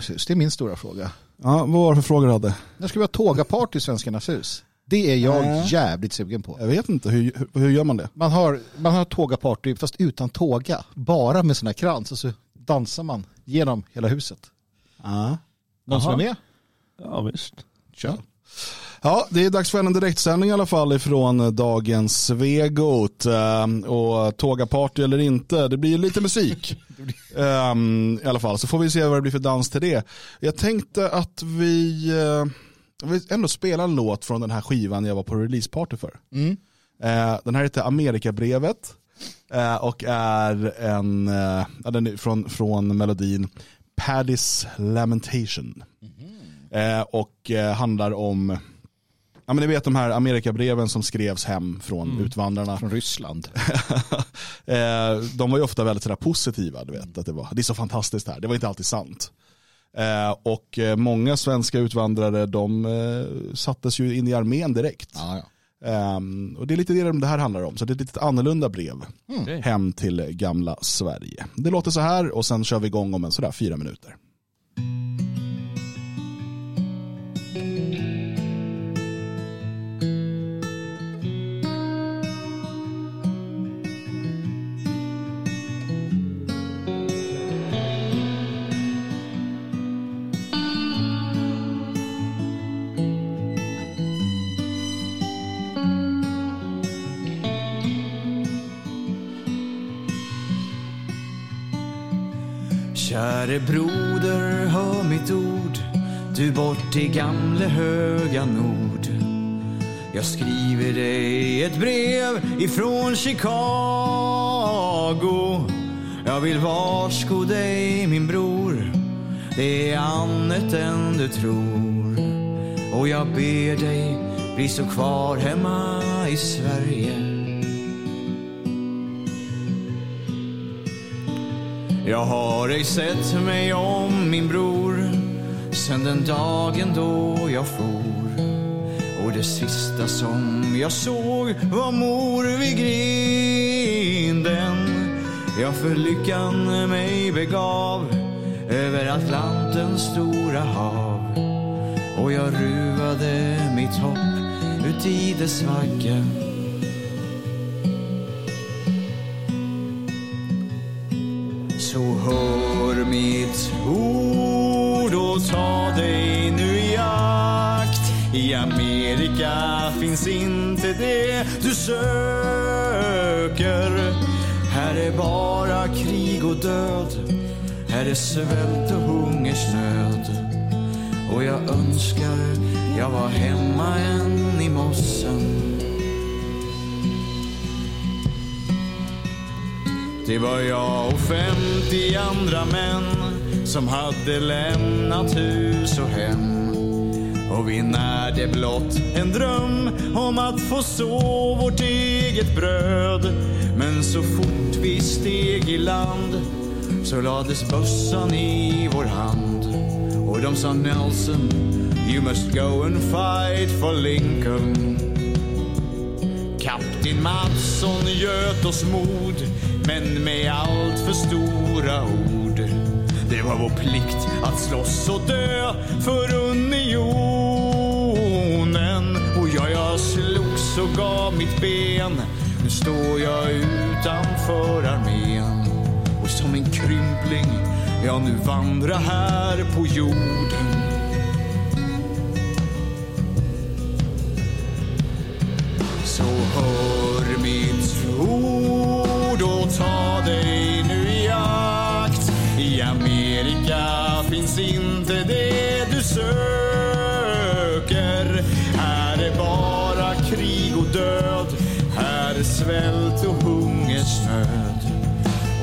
Svenskarnas hus? Det är min stora fråga. Ja, vad var det för frågor du hade? När ska vi ha tågaparty i Svenskarnas hus? Det är jag Äh. jävligt sugen på. Jag vet inte, hur, hur, hur gör man det? Man har, man har tågaparty fast utan tåga. Bara med sån här krans och så dansar man genom hela huset. Ja. Någon som är med? Ja visst. Kör. Ja, det är dags för en direktsändning i alla fall ifrån dagens Svegot. Ehm, Och tågaparty eller inte, det blir lite musik. Ehm, I alla fall, så får vi se vad det blir för dans till det. Jag tänkte att vi, eh, ändå spela en låt från den här skivan jag var på releaseparty för. Mm. Eh, Den här heter Amerikabrevet eh, och är en, eh, den är från, från melodin Paddy's Lamentation. Eh, och eh, handlar om, ja men ni vet de här Amerikabreven som skrevs hem från utvandrarna. Från Ryssland. eh, de var ju ofta väldigt sådär positiva, du vet, att det, var, det är så fantastiskt här, det var inte alltid sant. Eh, och eh, många svenska utvandrare, de sattes ju in i armén direkt. Ja, ja. Ehm, och det är lite det det här handlar om, så det är ett lite annorlunda brev Okej. hem till gamla Sverige. Det låter så här och sen kör vi igång om en sådär fyra minuter. Käre broder, hör mitt ord. Du bort i gamle höga nord. Jag skriver dig ett brev ifrån Chicago. Jag vill varsko dig min bror. Det är annat än du tror. Och jag ber dig bli så kvar hemma i Sverige. Jag har ej sett mig om min bror sen den dagen då jag for. Och det sista som jag såg var mor vid grinden. Jag för lyckan mig begav över Atlantens stora hav. Och jag ruvade mitt hopp ut i dess vagga. Så hör mitt ord och ta dig nu i akt. I Amerika finns inte det du söker. Här är bara krig och död. Här är svält och hungersnöd. Och jag önskar jag var hemma än i mossen. Det var jag och 50 andra män som hade lämnat hus och hem. Och vi närde blott en dröm om att få så vårt eget bröd. Men så fort vi steg i land så lades bössan i vår hand. Och de sa Nelson, you must go and fight for Lincoln. Kapten Mattsson göt oss mod, men med allt för stora ord. Det var vår plikt att slåss och dö för unionen. Och ja, jag slogs och gav mitt ben. Nu står jag utanför armén. Och som en krympling, jag nu vandrar här på jorden. Så hör mitt ord ta dig nu i akt. I Amerika finns inte det du söker. Här är bara krig och död. Här är svält och hungersnöd.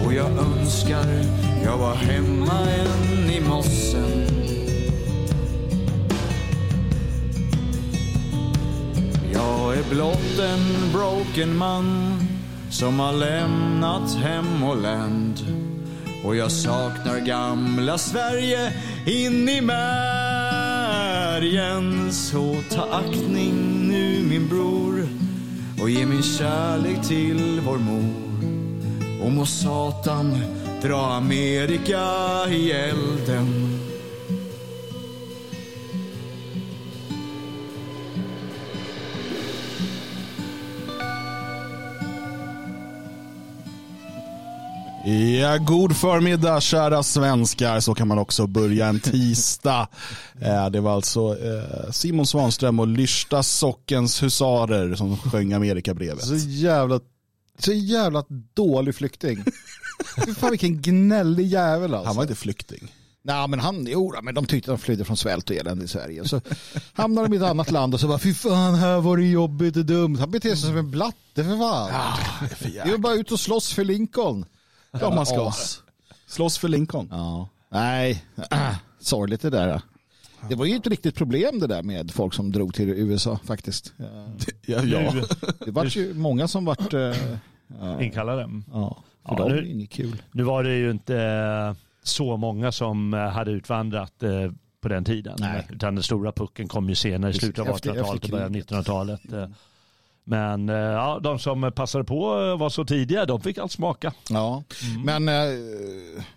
Och jag önskar jag var hemma än i mossen. Jag är blott en broken man som har lämnat hem och land. Och jag saknar gamla Sverige in i märgen. Så ta aktning nu min bror och ge min kärlek till vår mor. Och må Satan dra Amerika i elden. Ja, god förmiddag kära svenskar. Så kan man också börja en tisdag. Eh, det var alltså eh, Simon Svanström och Lyrsta Sockens Husarer som sjöng Amerikabrevet. Så jävla, så jävla dålig flykting. Fan vilken gnällig jävel alltså. Han var inte flykting. Nej men han, jo, men de tyckte de flydde från svält och elände i Sverige. Så hamnade de i ett annat land och så bara fy fan här var det jobbigt och dumt. Han beter sig som en blatte för fan. det är bara ut och slåss för Lincoln. Ja, man ska. As. Slåss för Lincoln. Ja. Nej, sorgligt det där. Det var ju ett riktigt problem det där med folk som drog till USA faktiskt. Ja, ja. Det var ju många som vart äh, Inkallade. ja, för Ja, dem nu- är det inget kul. Nu var det ju inte eh, så många som eh, hade utvandrat på den tiden. Nej. Utan den stora pucken kom ju senare i slutet av Efter- 1800-talet efter och början av kriget. 1900-talet. Eh. Men eh, ja, de som passade på att vara så tidiga, de fick allt smaka. Ja, men eh,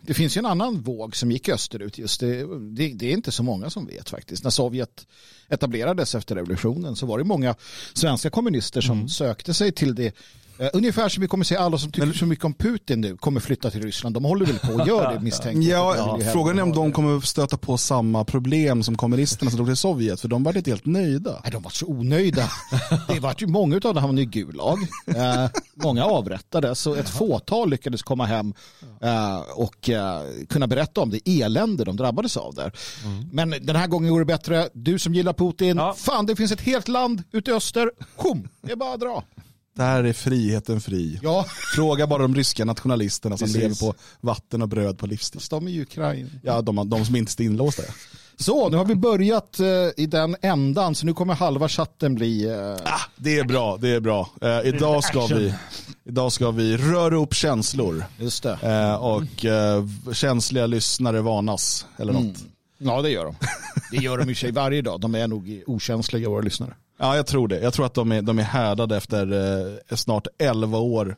det finns ju en annan våg som gick österut. Just det, det, det är inte så många som vet faktiskt. När Sovjet etablerades efter revolutionen så var det många svenska kommunister som sökte sig till det. Eh, ungefär som vi kommer se alla som tycker så mycket om Putin nu kommer flytta till Ryssland. De håller väl på att göra det misstänker jag. Ja, frågan är om de kommer stöta på samma problem som kommunisterna som drog till Sovjet. För de var inte helt nöjda. Nej, de var så onöjda. Det var ju många av dem hamnade i Gulag. Eh, många avrättades och ett fåtal lyckades komma hem eh, och eh, kunna berätta om det elände de drabbades av där. Men den här gången går det bättre. Du som gillar Putin, Ja. fan det finns ett helt land ute i öster. Kom, det är bara att dra. Där är friheten fri. Ja, Fråga bara de ryska nationalisterna som Precis. lever på vatten och bröd på livstid. fast de är ju Ukraina. Ja, de, de som inte är inlåsta. Så, nu har vi börjat eh, i den ändan så nu kommer halva chatten bli... Eh, Ah, det är bra, det är bra. Eh, idag, ska vi, idag ska vi röra upp känslor. just och känsliga lyssnare varnas. Eller något. Ja, det gör de. Det gör de i sig varje dag. De är nog okänsliga, våra lyssnare. Ja, jag tror det. Jag tror att de är, de är härdade efter eh, snart 11 år.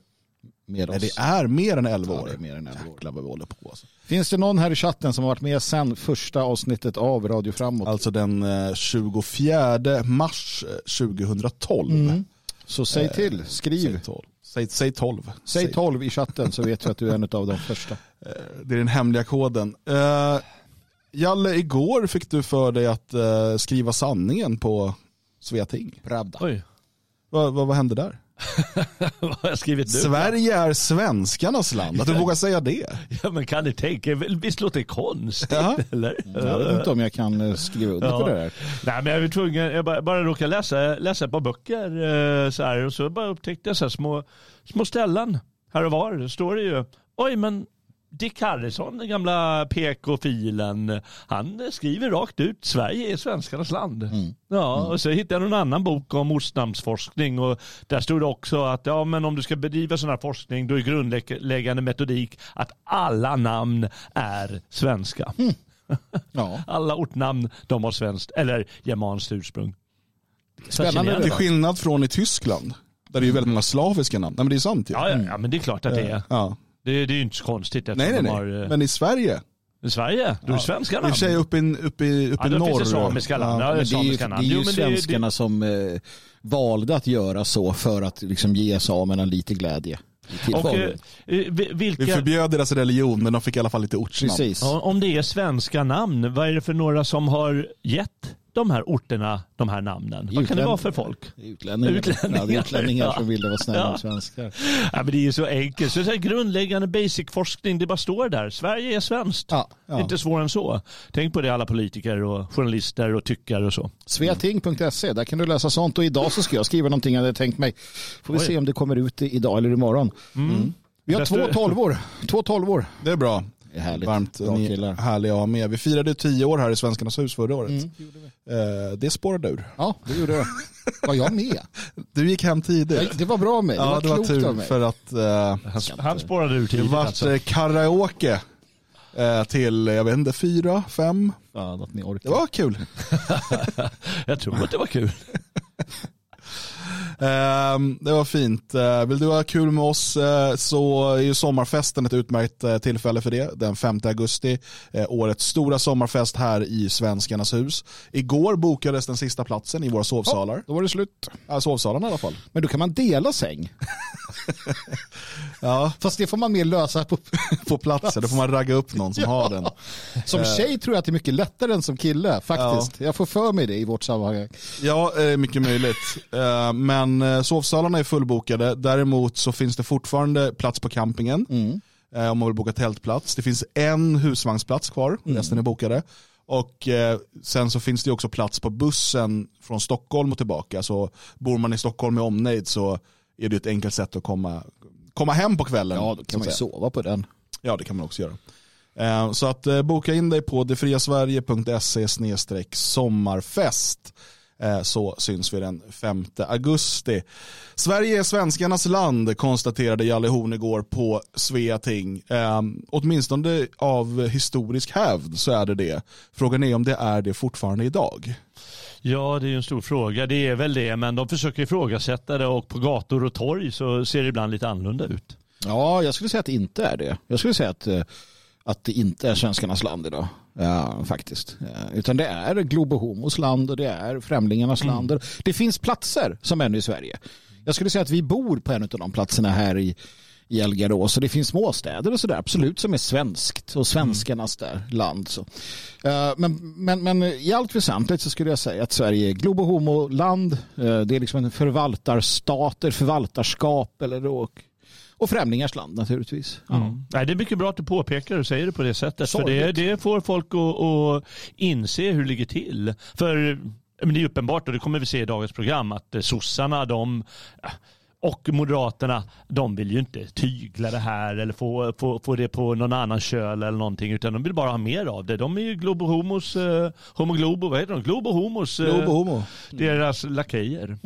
Med Nej, oss. det är mer än 11 Ja, år. det är mer än 11 år. Jäklar vad vi håller på. Alltså, Finns det någon här i chatten som har varit med sen första avsnittet av Radio Framåt? alltså den eh, 24 mars eh, 2012. Mm. Så säg till, Säg skriv. 12. Säg, säg 12. Säg 12 i chatten så vet vi att du är en av de första. Eh, Det är den hemliga koden. Uh, Jalle, igår fick du för dig att eh, skriva sanningen på Sveating. Pravda. Oj, Vad, vad, vad hände där? vad har jag skrivit nu? Sverige är svenskarnas land. Att du vågar säga det. Ja, men kan ni tänka visst låter det konstigt? Ja. Eller? Jag vet inte om jag kan eh, skriva under Ja. på det där. Nej, men jag var tvungen, jag bara, bara råkade läsa, läsa ett par böcker eh, så här, och så bara upptäckte jag så här små, små ställen här och var. Det står det ju, oj men Dick Harrison, den gamla PK-filen, han skriver rakt ut Sverige är svenskarnas land. Ja, och så hittade jag en annan bok om ortnamnsforskning och där stod det också att ja, men om du ska bedriva sån här forskning då är grundläggande metodik att alla namn är svenska. Ja. Alla ortnamn de har svenskt eller germanskt ursprung. Spännande. Till skillnad från i Tyskland. Där det är väldigt många slaviska namn. Nej men det är sant ju. Ja, ja, ja, men det är klart att det är. Ja. Det, det är ju inte så konstigt eftersom Nej nej de har... nej. eh, Men i Sverige. I Sverige, då är det svenska I och namn. för sig uppe i, uppe i, uppe Ja, i norr. finns det samiska namn. Ja, det är det namn. är ju Jo, men det- svenskarna som eh, valde att göra så för att liksom ge samerna lite glädje. Och, eh, eh, vi- Vi vilka, förbjöd deras religion men de fick i alla fall lite ortsnamn. Precis. Ja, om det är svenska namn, vad är det för några som har gett de här orterna de här namnen? Vad kan det vara för folk? Utlänningar. Utlänningar. Ja, det är utlänningar Ja. som ville vara snälla Ja. svenskar. Ja, men det är ju så enkelt. Så det är grundläggande basic forskning, det bara står där. Sverige är svenskt. Ja, ja. Inte svårare än så. Tänk på det alla politiker och journalister och tyckare och så. Sveating.se, där kan du läsa sånt. Och idag så ska jag skriva någonting jag hade tänkt mig. Får vi Oj. se om det kommer ut idag eller imorgon. Mm. Vi har två tolvor. Två tolvor. Det är bra. Det är härligt. Varmt. Bra Ni killar. är härliga att ha med. Vi firade tio år här i Svenskarnas hus förra året. Mm. Eh, det spårade ur. Ja, det gjorde jag. Var jag med? Du gick hem tidigt. Ja, Det var bra med. Det ja, var det var av tur mig. för att eh, Han, han spårade ur det tidigt vart alltså. eh, karaoke eh, till, jag vet inte, fyra, fem. Fan att ni orkar. Det var kul. Jag tror att det var kul. Ehm, det var fint. Eh, vill du ha kul med oss eh, så är ju sommarfesten ett utmärkt eh, tillfälle för det. Den 5 augusti, årets stora sommarfest här i Svenskarnas hus. Igår bokades den sista platsen i våra sovsalar. Då var det slut. Ja, sovsalarna i alla fall. Men då kan man dela säng. Ja, Fast det får man mer lösa på. på plats. Då får man ragga upp någon som har den. Som tjej tror jag att det är mycket lättare än som kille faktiskt. Jag får för mig det i vårt sammanhang. Ja, eh, mycket möjligt. Eh, Men eh, sovsalarna är fullbokade. Däremot så finns det fortfarande plats på campingen. eh, Om man vill boka tältplats. Det finns en husvagnsplats kvar. Resten är bokade. Och eh, sen så finns det också plats på bussen från Stockholm och tillbaka. Så bor man i Stockholm med omnejd så är det ett enkelt sätt att komma, komma hem på kvällen. Ja, då kan man ju sova på den. Ja, det kan man också göra. Eh, Så att eh, boka in dig på detfriasverige.se sommarfest eh, så syns vi den 5 augusti. Sverige är svenskarnas land konstaterade Jalle Horn igår på Sveating. Eh, åtminstone av historisk hävd så är det det. Frågan är om det är det fortfarande idag. Ja, det är ju en stor fråga. Det är väl det, men de försöker ifrågasätta det och på gator och torg så ser det ibland lite annorlunda ut. Ja, jag skulle säga att det inte är det. Jag skulle säga att, eh, att det inte är svenskarnas land idag. Ja, faktiskt. Ja, Utan det är Globo Homos land och det är främlingarnas land. Och Det finns platser som ännu i Sverige. Jag skulle säga att vi bor på en av de platserna här i, i Elgarås. Och det finns småstäder och sådär, absolut, som är svenskt och svenskarnas där land. Så. Eh, Men, men, men i allt väsentligt så skulle jag säga att Sverige är Globo Homo-land. Eh, Det är liksom en förvaltarstater, förvaltarskap eller och, och främlingars land naturligtvis. Ja. Nej, det är mycket bra att du påpekar och säger det på det sättet. För det, det får folk att, att inse hur det ligger till. För men det är uppenbart, och det kommer vi se i dagens program, att eh, sossarna de, och Moderaterna, de vill ju inte tygla det här eller få, få, få det på någon annan köl eller någonting, utan de vill bara ha mer av det. De är ju Globo Homos, eh, Homo Globo, vad heter de? Globo Homos, eh, Globo Homo. deras lakejer.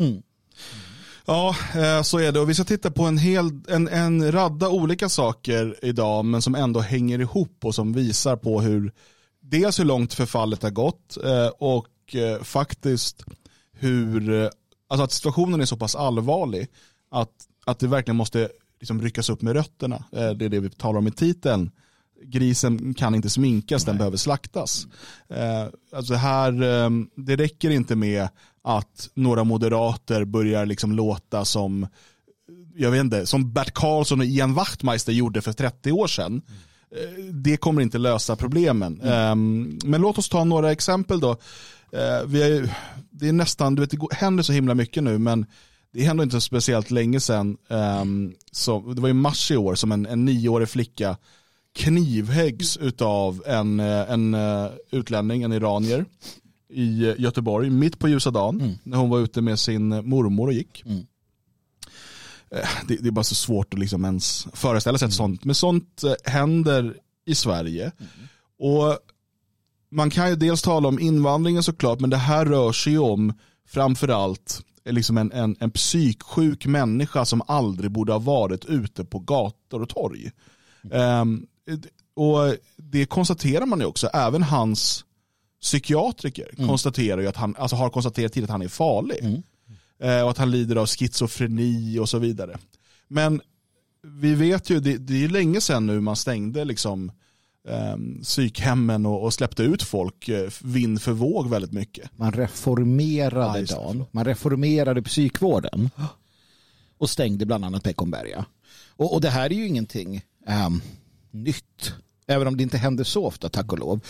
Ja, eh, så är det. Och vi ska titta på en, hel, en, en radda olika saker idag, men som ändå hänger ihop och som visar på hur dels hur långt förfallet har gått eh, och eh, faktiskt hur, alltså att situationen är så pass allvarlig att, att det verkligen måste liksom ryckas upp med rötterna. Eh, Det är det vi talar om i titeln. Grisen kan inte sminkas, den behöver slaktas. Eh, Alltså här, eh, det räcker inte med att några moderater börjar liksom låta som jag vet inte, som Bert Karlsson och Ian Wachtmeister gjorde för 30 år sedan. Eh, Det kommer inte lösa problemen. Ehm, Men låt oss ta några exempel då. Vi är, det är nästan, du vet, det händer så himla mycket nu, men det hände inte så speciellt länge sedan. ehm, Så, det var i mars i år som en, en nioårig flicka knivhäggs utav en, eh, en eh, utlänning, en iranier i eh, Göteborg, mitt på ljusa dagen, när hon var ute med sin mormor och gick. Mm. Det, det är bara så svårt att liksom ens föreställa sig ett sånt. Men sånt händer i Sverige. Och man kan ju dels tala om invandringen såklart, men det här rör sig ju om framförallt liksom en, en, en psyksjuk människa som aldrig borde ha varit ute på gator och torg. Ehm, och det konstaterar man ju också, även hans psykiatriker konstaterar ju att han, alltså har konstaterat tidigt att han är farlig. Eh, och att han lider av schizofreni och så vidare. Men vi vet ju, det, det är ju länge sedan nu man stängde liksom um, psykhemmen och, och släppte ut folk eh, vind för våg väldigt mycket. Man reformerade Ja, Dan. Man reformerade psykvården. Och stängde bland annat Beckomberga. Och, och det här är ju ingenting ehm, nytt. Även om det inte händer så ofta, tack och lov.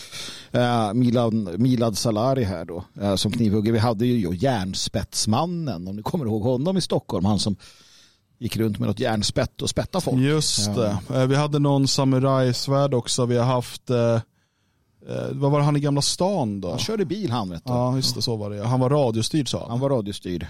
Uh, Milad, Milad Salari här då, eh, som knivhugger. Vi hade ju järnspetsmannen, om ni kommer ihåg honom i Stockholm. Han som gick runt med något järnspett och spettade folk. Just Ja. det. Eh, Vi hade någon samurajsvärd också. Vi har haft, eh, eh, vad var det han i Gamla stan då? Han körde bil han vet du. Ja, just det, så var det. Han var radiostyrd sa han. Han var radiostyrd.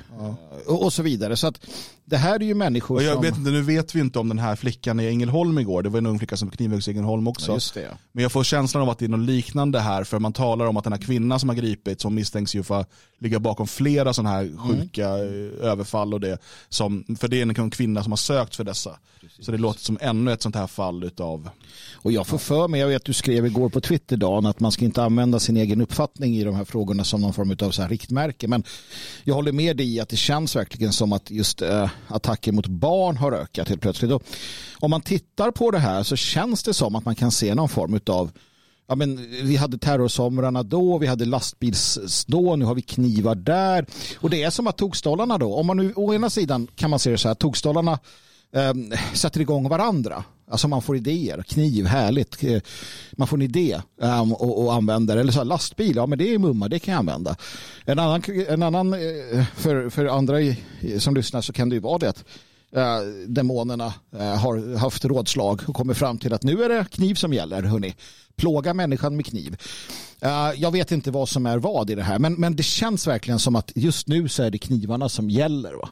Och, och så vidare. Så att det här är ju människor Och jag som... vet inte, nu vet vi inte om den här flickan i Ängelholm igår. Det var en ung flicka som knivhöggs i Ängelholm också. Ja, just det. ja. Men jag får känslan av att det är något liknande här för man talar om att den här kvinnan som har gripits som misstänks ju för att ligga bakom flera sådana här sjuka eh, överfall och det. Som, för det är en kvinna som har sökt för dessa. Så det låter som ännu ett sånt här fall utav Och jag får för mig, jag vet du skrev igår på Twitter Dan, att man ska inte använda sin egen uppfattning i de här frågorna som någon form av så här riktmärke. Men jag håller med dig i att det känns verkligen som att just eh, attacker mot barn har ökat helt plötsligt. Och om man tittar på det här så känns det som att man kan se någon form av Ja, men vi hade terrorsomrarna då, vi hade lastbils då, nu har vi knivar där. Och det är som att tokstollarna då, om man nu å ena sidan kan man se det så här, tokstollarna um, sätter igång varandra. Alltså man får idéer, kniv, härligt. Eh, man får en idé um, och, och använder, eller så här, lastbil, ja men det är mumma, det kan jag använda. En annan, en annan eh, för, för andra som lyssnar så kan det ju vara det att äh, demonerna äh, har haft rådslag och kommer fram till att nu är det kniv som gäller, hörni. Plåga människan med kniv. Äh, jag vet inte vad som är vad i det här, men, men det känns verkligen som att just nu så är det knivarna som gäller. Va?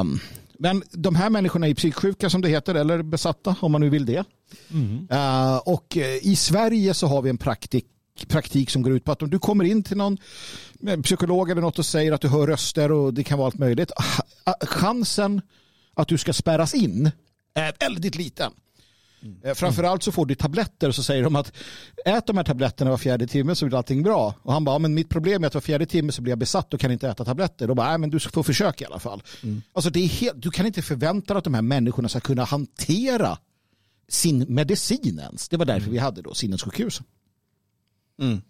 Um, men de här människorna är psyksjuka som det heter, eller besatta om man nu vill det. Mm. Uh, och i Sverige så har vi en praktik praktik som går ut på att om du kommer in till någon psykolog eller något och säger att du hör röster och det kan vara allt möjligt. Chansen att du ska spärras in är väldigt liten. Mm. Framförallt så får du tabletter och så säger de att ät de här tabletterna var fjärde timme så blir allting bra. Och han bara, men mitt problem är att var fjärde timme så blir jag besatt och kan inte äta tabletter. Då bara, nej men du får försöka i alla fall. Mm. Alltså det är helt, du kan inte förvänta dig att de här människorna ska kunna hantera sin medicin ens. Det var därför mm. vi hade då sinnessjukhus. Mm.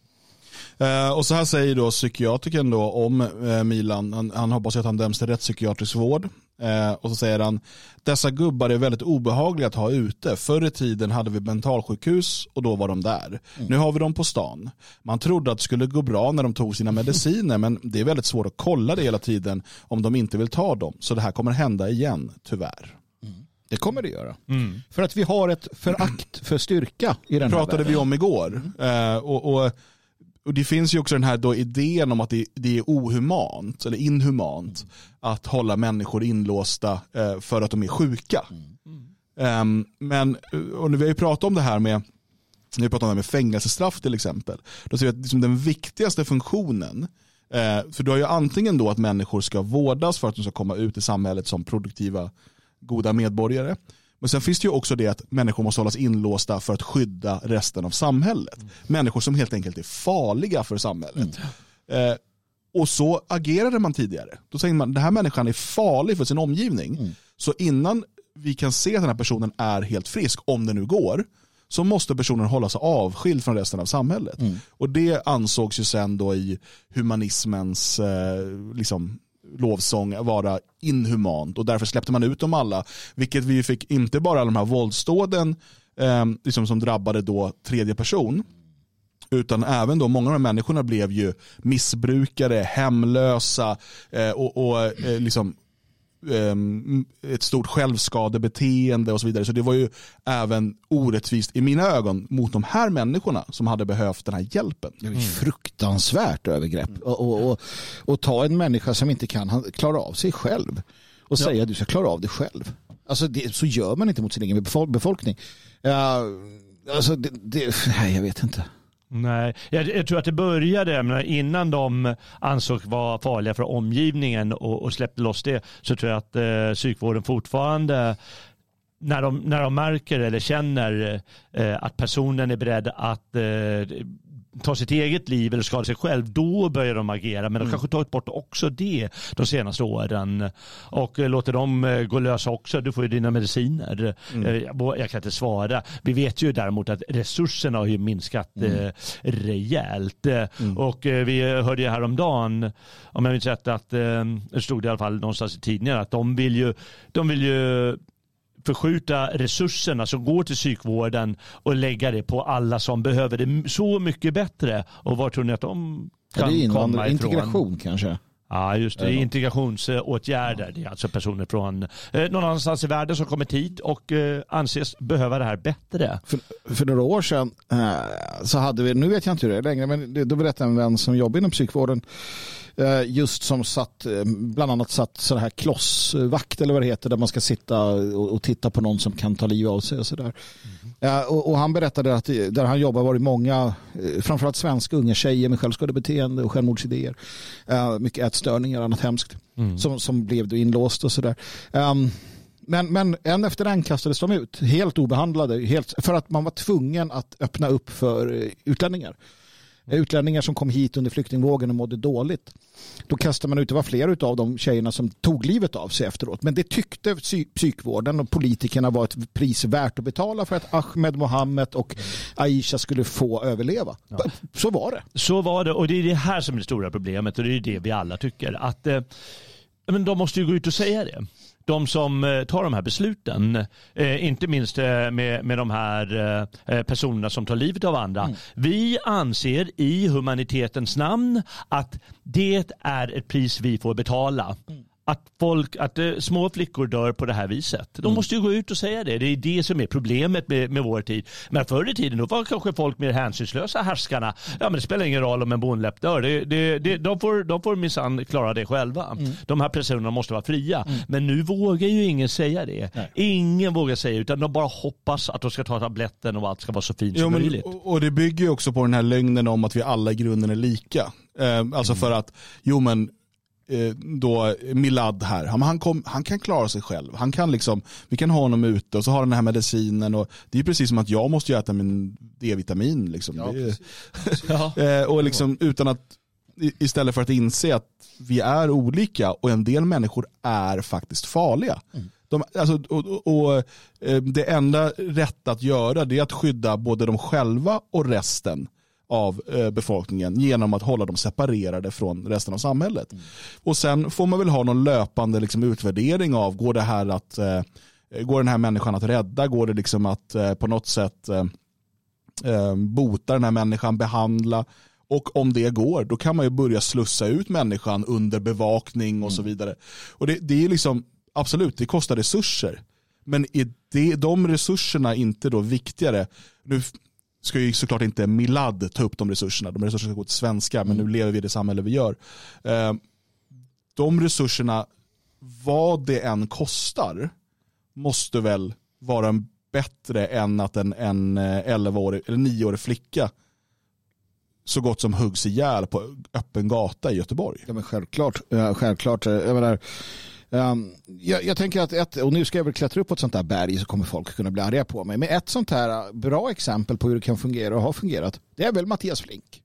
Uh, och så här säger då psykiatriken då om uh, Milan. Han, han hoppas att han döms till rättspsykiatrisk vård. Uh, och så säger han, dessa gubbar är väldigt obehagliga att ha ute. Förr i tiden hade vi mentalsjukhus och då var de där. Mm. Nu har vi dem på stan. Man trodde att det skulle gå bra när de tog sina mediciner men det är väldigt svårt att kolla det hela tiden om de inte vill ta dem. Så det här kommer hända igen, tyvärr. Mm. Det kommer det göra. Mm. För att vi har ett förakt för styrka i den här pratade världen. vi om igår. Uh, och, och och det finns ju också den här då idén om att det, det är ohumant eller inhumant mm. att hålla människor inlåsta eh, för att de är sjuka. Mm. Um, men, eh, och vi har ju pratat om det här med nu pratar om det här med fängelsestraff till exempel. Då ser vi att liksom den viktigaste funktionen eh, för du har ju antingen då att människor ska vårdas för att de ska komma ut i samhället som produktiva goda medborgare. Men sen finns det ju också det att människor måste hållas inlåsta för att skydda resten av samhället. Mm. Människor som helt enkelt är farliga för samhället. Mm. Eh, och så agerade man tidigare. Då säger man att den här människan är farlig för sin omgivning. Mm. Så innan vi kan se att den här personen är helt frisk, om det nu går, så måste personen hålla sig avskild från resten av samhället. Mm. Och det ansågs ju sen då i humanismens eh, liksom, lovsång vara inhumant och därför släppte man ut dem alla. Vilket vi fick inte bara de här våldsdåden eh, liksom som drabbade då tredje person utan även då många av de här människorna blev ju missbrukare, hemlösa eh, och, och eh, liksom ett stort självskadebeteende och så vidare. Så det var ju även orättvist i mina ögon mot de här människorna som hade behövt den här hjälpen. Det är mm. fruktansvärt övergrepp. Mm. Och, och, och, och, ta en människa som inte kan klara av sig själv och säga att du ska klara av dig själv. Alltså det, så gör man inte mot sin egen befolkning. Uh, alltså det, det, nej, jag vet inte. Nej, jag, jag, tror att det började innan de ansågs vara farliga för omgivningen och, och släppte loss det så tror jag att eh, psykvården fortfarande när de, när de märker eller känner eh, att personen är beredd att eh, ta sitt eget liv eller skada sig själv, då börjar de agera. Men de mm. kanske tagit bort också det de senaste åren och låter dem eh, gå lösa också. Du får ju dina mediciner. Mm. Eh, jag kan inte svara. Vi vet ju däremot att resurserna har ju minskat mm. Eh, rejält. Mm. Och vi hörde ju häromdagen, om jag minns rätt, att det stod i alla fall någonstans i tidningen att de vill ju, de vill ju förskjuta resurserna som går till psykvården och lägga det på alla som behöver det så mycket bättre. Och var tror ni att de kan komma ifrån? Integration kanske? Ja, just det. Integrationsåtgärder. Det är alltså personer från eh, någon annanstans i världen som kommit hit och eh, anses behöva det här bättre. För, för några år sedan eh, så hade vi, nu vet jag inte hur det är längre, men då berättade en vän som jobbar inom psykvården just som satt, bland annat satt så här klossvakt eller vad det heter där man ska sitta och, titta på någon som kan ta liv av sig och sådär. Mm. Och, och, han berättade att där han jobbar var det många, framförallt svenska unga tjejer med självskadebeteende och självmordsidéer. Mycket ätstörningar och annat hemskt mm. som, som blev då inlåst och sådär. Um, men, men en efter en kastades de ut, helt obehandlade, helt, för att man var tvungen att öppna upp för utlänningar. Eh, utlänningar som kom hit under flyktingvågen och mådde dåligt. Då kastade man ut, det var flera av de tjejerna som tog livet av sig efteråt. Men det tyckte psykvården och politikerna var ett pris värt att betala för att Ahmed Mohammed och Aisha skulle få överleva. Ja. Så var det. Så var det och det är det här som är det stora problemet och det är det vi alla tycker. Att eh, men de måste ju gå ut och säga det. De som eh, tar de här besluten, eh, inte minst eh, med, med de här personerna som tar livet av andra. Mm. Vi anser i humanitetens namn att det är ett pris vi får betala. Mm att, folk, att uh, små flickor dör på det här viset. De mm. måste ju gå ut och säga det. Det är det som är problemet med, med vår tid. Men förr i tiden då var kanske folk mer hänsynslösa härskarna. Ja, men det spelar ingen roll om en bonläpp dör. Det, det, det, de får, de får minsann klara det själva. Mm. De här personerna måste vara fria. Mm. Men nu vågar ju ingen säga det. Nej. Ingen vågar säga utan de bara hoppas att de ska ta tabletten och allt ska vara så fint jo, som möjligt. Och, det bygger ju också på den här lögnen om att vi alla i grunden är lika. Eh, alltså mm. för att, jo men Eh, då Milad här, han, kom, han kan klara sig själv. Han kan liksom, vi kan ha honom ute och så har han den här medicinen. Och det är precis som att jag måste äta min D-vitamin. Liksom. Ja, ja. Eh, och liksom, utan att, istället för att inse att vi är olika och en del människor är faktiskt farliga. Mm. De, alltså, och, och, och, eh, det enda rätta att göra är att skydda både de själva och resten av eh, befolkningen genom att hålla dem separerade från resten av samhället. Mm. Och sen får man väl ha någon löpande liksom, utvärdering av, går det här att eh, Går den här människan att rädda? Går det liksom att eh, på något sätt bota den här människan, behandla? Och om det går, då kan man ju börja slussa ut människan under bevakning och mm. så vidare. Och det, det är liksom, absolut, det kostar resurser. Men är det, de resurserna inte då viktigare? Nu ska ju såklart inte Milad ta upp de resurserna. De resurserna ska gå till svenska, men nu mm. lever vi i det samhälle vi gör. Eh, de resurserna, vad det än kostar, måste väl vara bättre än att en, en 11-årig eller 9-årig flicka så gott som huggs ihjäl på öppen gata i Göteborg. Ja, men självklart. självklart. Jag menar, Um, jag, jag, tänker att ett, och nu ska jag väl klättra upp på ett sånt där berg så kommer folk kunna bli arga på mig. Men ett sånt här bra exempel på hur det kan fungera och har fungerat, det är väl Mattias Flink.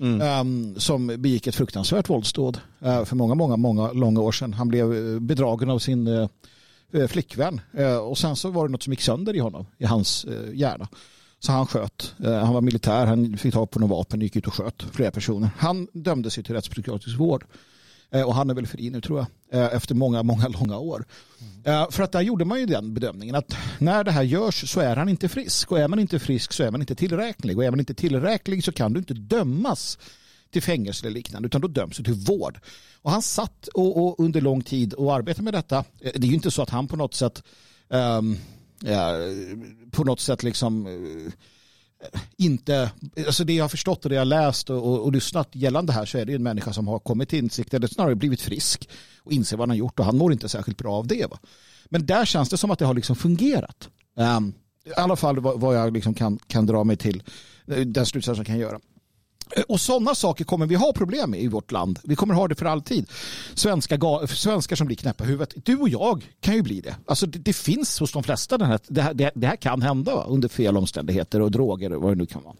Mm. Um, som begick ett fruktansvärt våldsdåd uh, för många, många, många långa år sedan. Han blev eh, bedragen av sin uh, flickvän uh, och sen så var det något som gick sönder i honom, i hans hjärna. Så han sköt. Han var militär, han fick tag på något vapen, gick ut och sköt flera personer. Han dömdes till rättspsykiatrisk vård. Eh, och han är väl fri nu tror jag. Eh, efter många, många långa år. Mm. För att där gjorde man ju den bedömningen att när det här görs så är han inte frisk. Och är man inte frisk så är man inte tillräklig. Och är man inte tillräklig så kan du inte dömas till fängelse eller liknande utan då döms du till vård. Och han satt och, och under lång tid och arbetade med detta. Det är ju inte så att han på något sätt um, ja, på något sätt liksom inte, alltså det jag har förstått och det jag har läst och, och, och lyssnat gällande här så är det en människa som har kommit till insikt eller snarare blivit frisk och inser vad han har gjort och han mår inte särskilt bra av det. Va? Men där känns det som att det har liksom fungerat. Um, I alla fall vad, vad jag liksom kan, kan dra mig till, eh, den slutsatsen jag kan göra. Och sådana saker kommer vi ha problem med i vårt land. Vi kommer ha det för alltid. Svenska, svenskar som blir knäppa i huvudet. Du och jag kan ju bli det. Alltså det, det finns hos de flesta. Den här, det, här, det, det här kan hända va? under fel omständigheter och droger och vad det nu kan vara.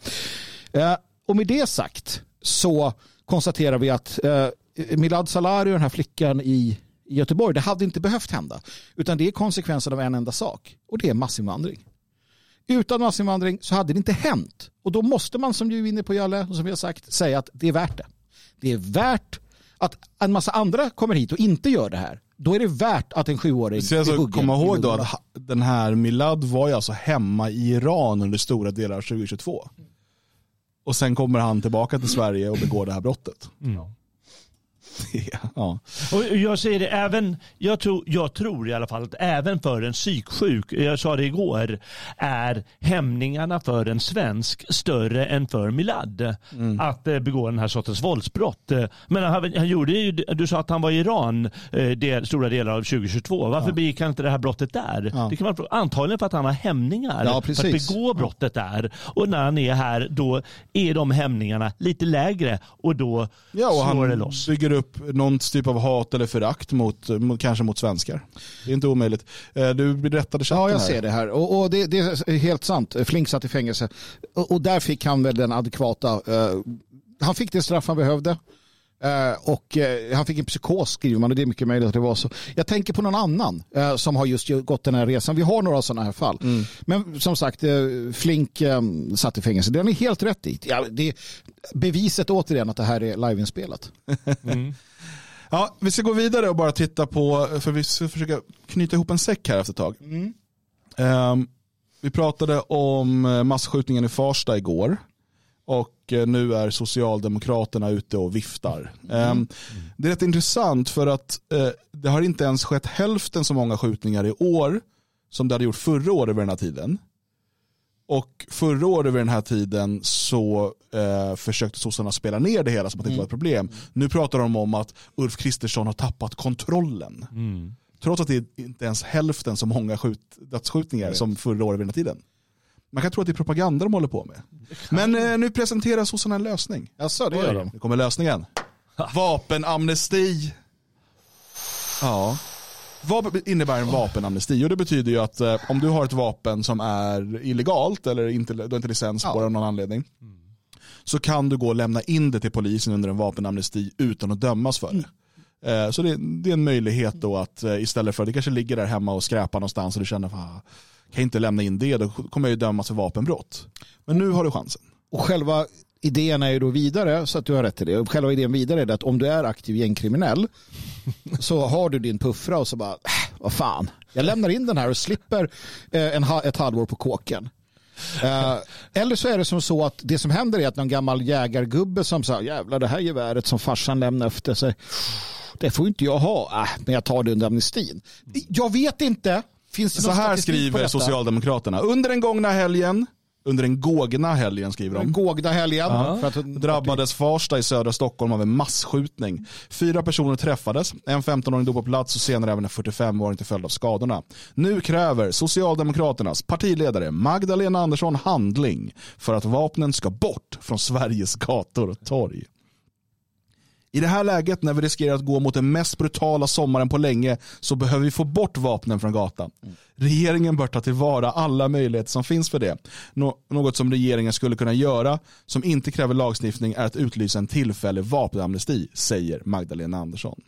Eh, och med det sagt så konstaterar vi att eh, Milad Salari och den här flickan i Göteborg, det hade inte behövt hända. Utan det är konsekvensen av en enda sak och det är massinvandring. Utan massinvandring så hade det inte hänt. Och då måste man som du är inne på Jalle och som vi har sagt säga att det är värt det. Det är värt att en massa andra kommer hit och inte gör det här. Då är det värt att en sjuåring så alltså, Kom ihåg då att den här Milad var ju alltså hemma i Iran under stora delar av 2022. Och sen kommer han tillbaka till Sverige och begår det här brottet. Mm. ja. Och jag säger det, även, jag, tror, jag tror i alla fall att även för en psyksjuk, jag sa det igår, är hämningarna för en svensk större än för Milad mm. att eh, begå den här sortens våldsbrott. Men han, han gjorde ju, du sa att han var i Iran eh, del, stora delar av 2022. Varför ja. begick han inte det här brottet där? Ja. Det kan man, antagligen för att han har hämningar ja, för att begå brottet där. Och när han är här då är de hämningarna lite lägre och då ja, och slår det loss. bygger upp någon typ av hat eller förakt mot, mot, kanske mot svenskar. Det är inte omöjligt. Eh, du berättade chatten Ja, jag ser det här. Och, och det, det, är helt sant. Flink satt i fängelse. Och, och, där fick han väl den adekvata... Uh, han fick det straff han behövde. Uh, och uh, han fick en psykos skriver man och det är mycket möjligt att det var så. Jag tänker på någon annan uh, som har just gått den här resan. Vi har några sådana här fall. Mm. Men som sagt, Flink um, satt i fängelse. Det har ni helt rätt i. Ja, det är beviset återigen att det här är liveinspelat. mm. Ja, vi ska gå vidare och bara titta på, för vi ska försöka knyta ihop en säck här efter ett tag. Ehm, vi pratade om eh, massskjutningen i Farsta igår. Och eh, nu är Socialdemokraterna ute och viftar. Ehm, det är rätt intressant för att eh, det har inte ens skett hälften så många skjutningar i år som det hade gjort förra året vid den här tiden. Och förra året vid den här tiden så eh, försökte sossarna spela ner det hela som att det inte var ett problem. Nu pratar de om att Ulf Kristersson har tappat kontrollen. Trots att det är inte ens hälften så många skjut, dödsskjutningar som förra året vid den här tiden. Man kan tro att det är propaganda de håller på med. Men eh, nu presenterar sossarna en lösning. Jaså, det gör de. Nu kommer lösningen. Vapenamnesti. Ja. Vad innebär en vapenamnesti? Jo, det betyder ju att eh, om du har ett vapen som är illegalt eller inte, du har inte licens på det av någon anledning. Så kan du gå och lämna in det till polisen under en vapenamnesti utan att dömas för det. Eh, Så det, det är en möjlighet då att eh, istället för att det kanske ligger där hemma och skräpar någonstans och du känner att kan inte lämna in det, då kommer jag ju dömas för vapenbrott. Men nu har du chansen. Och själva idén är ju då vidare, så att du har rätt i det. Och Själva idén vidare är att om du är aktiv gängkriminell så har du din puffra och så bara, äh, vad fan, jag lämnar in den här och slipper eh, en, ett halvår på kåken. Eh, eller så är det som så att det som händer är att någon gammal jägargubbe som sa jävlar det här geväret som farsan lämnade efter sig, det får inte jag ha, äh, men jag tar det under amnestin. Jag vet inte. Finns det Så här skriver? Socialdemokraterna. Under den gångna helgen, under den gågna helgen skriver de. Gågda helgen. För att, drabbades Farsta i södra Stockholm av en massskjutning. Fyra personer träffades, en 15-åring dog på plats och senare även en 45-åring till följd av skadorna. Nu kräver Socialdemokraternas partiledare Magdalena Andersson handling för att vapnen ska bort från Sveriges gator och torg. I det här läget när vi riskerar att gå mot den mest brutala sommaren på länge så behöver vi få bort vapnen från gatan. Regeringen bör ta tillvara alla möjligheter som finns för det. Nå- något som regeringen skulle kunna göra som inte kräver lagstiftning är att utlysa en tillfällig vapenamnesti, säger Magdalena Andersson.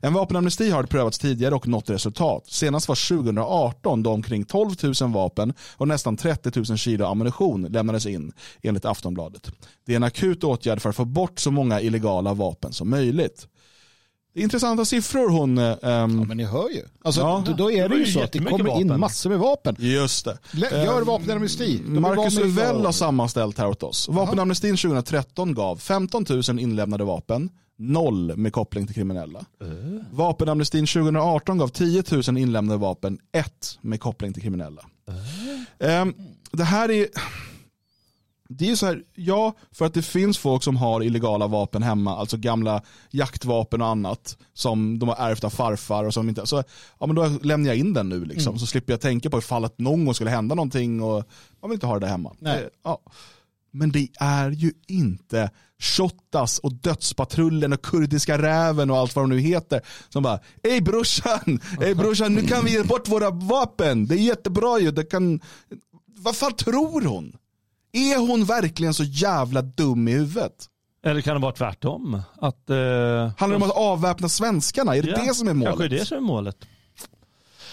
En vapenamnesti har prövats tidigare och nått resultat. Senast var 2018 då omkring 12 000 vapen och nästan 30 000 kilo ammunition lämnades in enligt Aftonbladet. Det är en akut åtgärd för att få bort så många illegala vapen som möjligt. Det är intressanta siffror hon... eh, ehm, Men ni hör ju. Alltså, Ja. då, då är Det det ju så att det kommer in vapen. massor med vapen. Just det. Lä- Gör vapenamnesti. De Marcus Uvell har sammanställt här åt oss. Vapenamnestin 2013 gav 15 000 inlämnade vapen, noll med koppling till kriminella. Vapenamnestin 2018 gav 10 000 inlämnade vapen, ett med koppling till kriminella. Ehm, det här är... Det är ju så här, ja, för att det finns folk som har illegala vapen hemma, alltså gamla jaktvapen och annat som de har ärvt av farfar och som inte, så ja men då lämnar jag in den nu liksom, så slipper jag tänka på ifall att någon gång skulle hända någonting och man vill inte ha det där hemma. Nej. Ja. Men det är ju inte Shottaz och Dödspatrullen och Kurdiska räven och allt vad de nu heter som bara Ey brorsan, ey brorsan nu kan vi ge bort våra vapen, det är jättebra ju, det kan... Vad fan tror hon? Är hon verkligen så jävla dum i huvudet? Eller kan det vara tvärtom? Att, eh, Handlar det om att avväpna svenskarna? Är det Ja, det som är målet? Kanske det som är målet.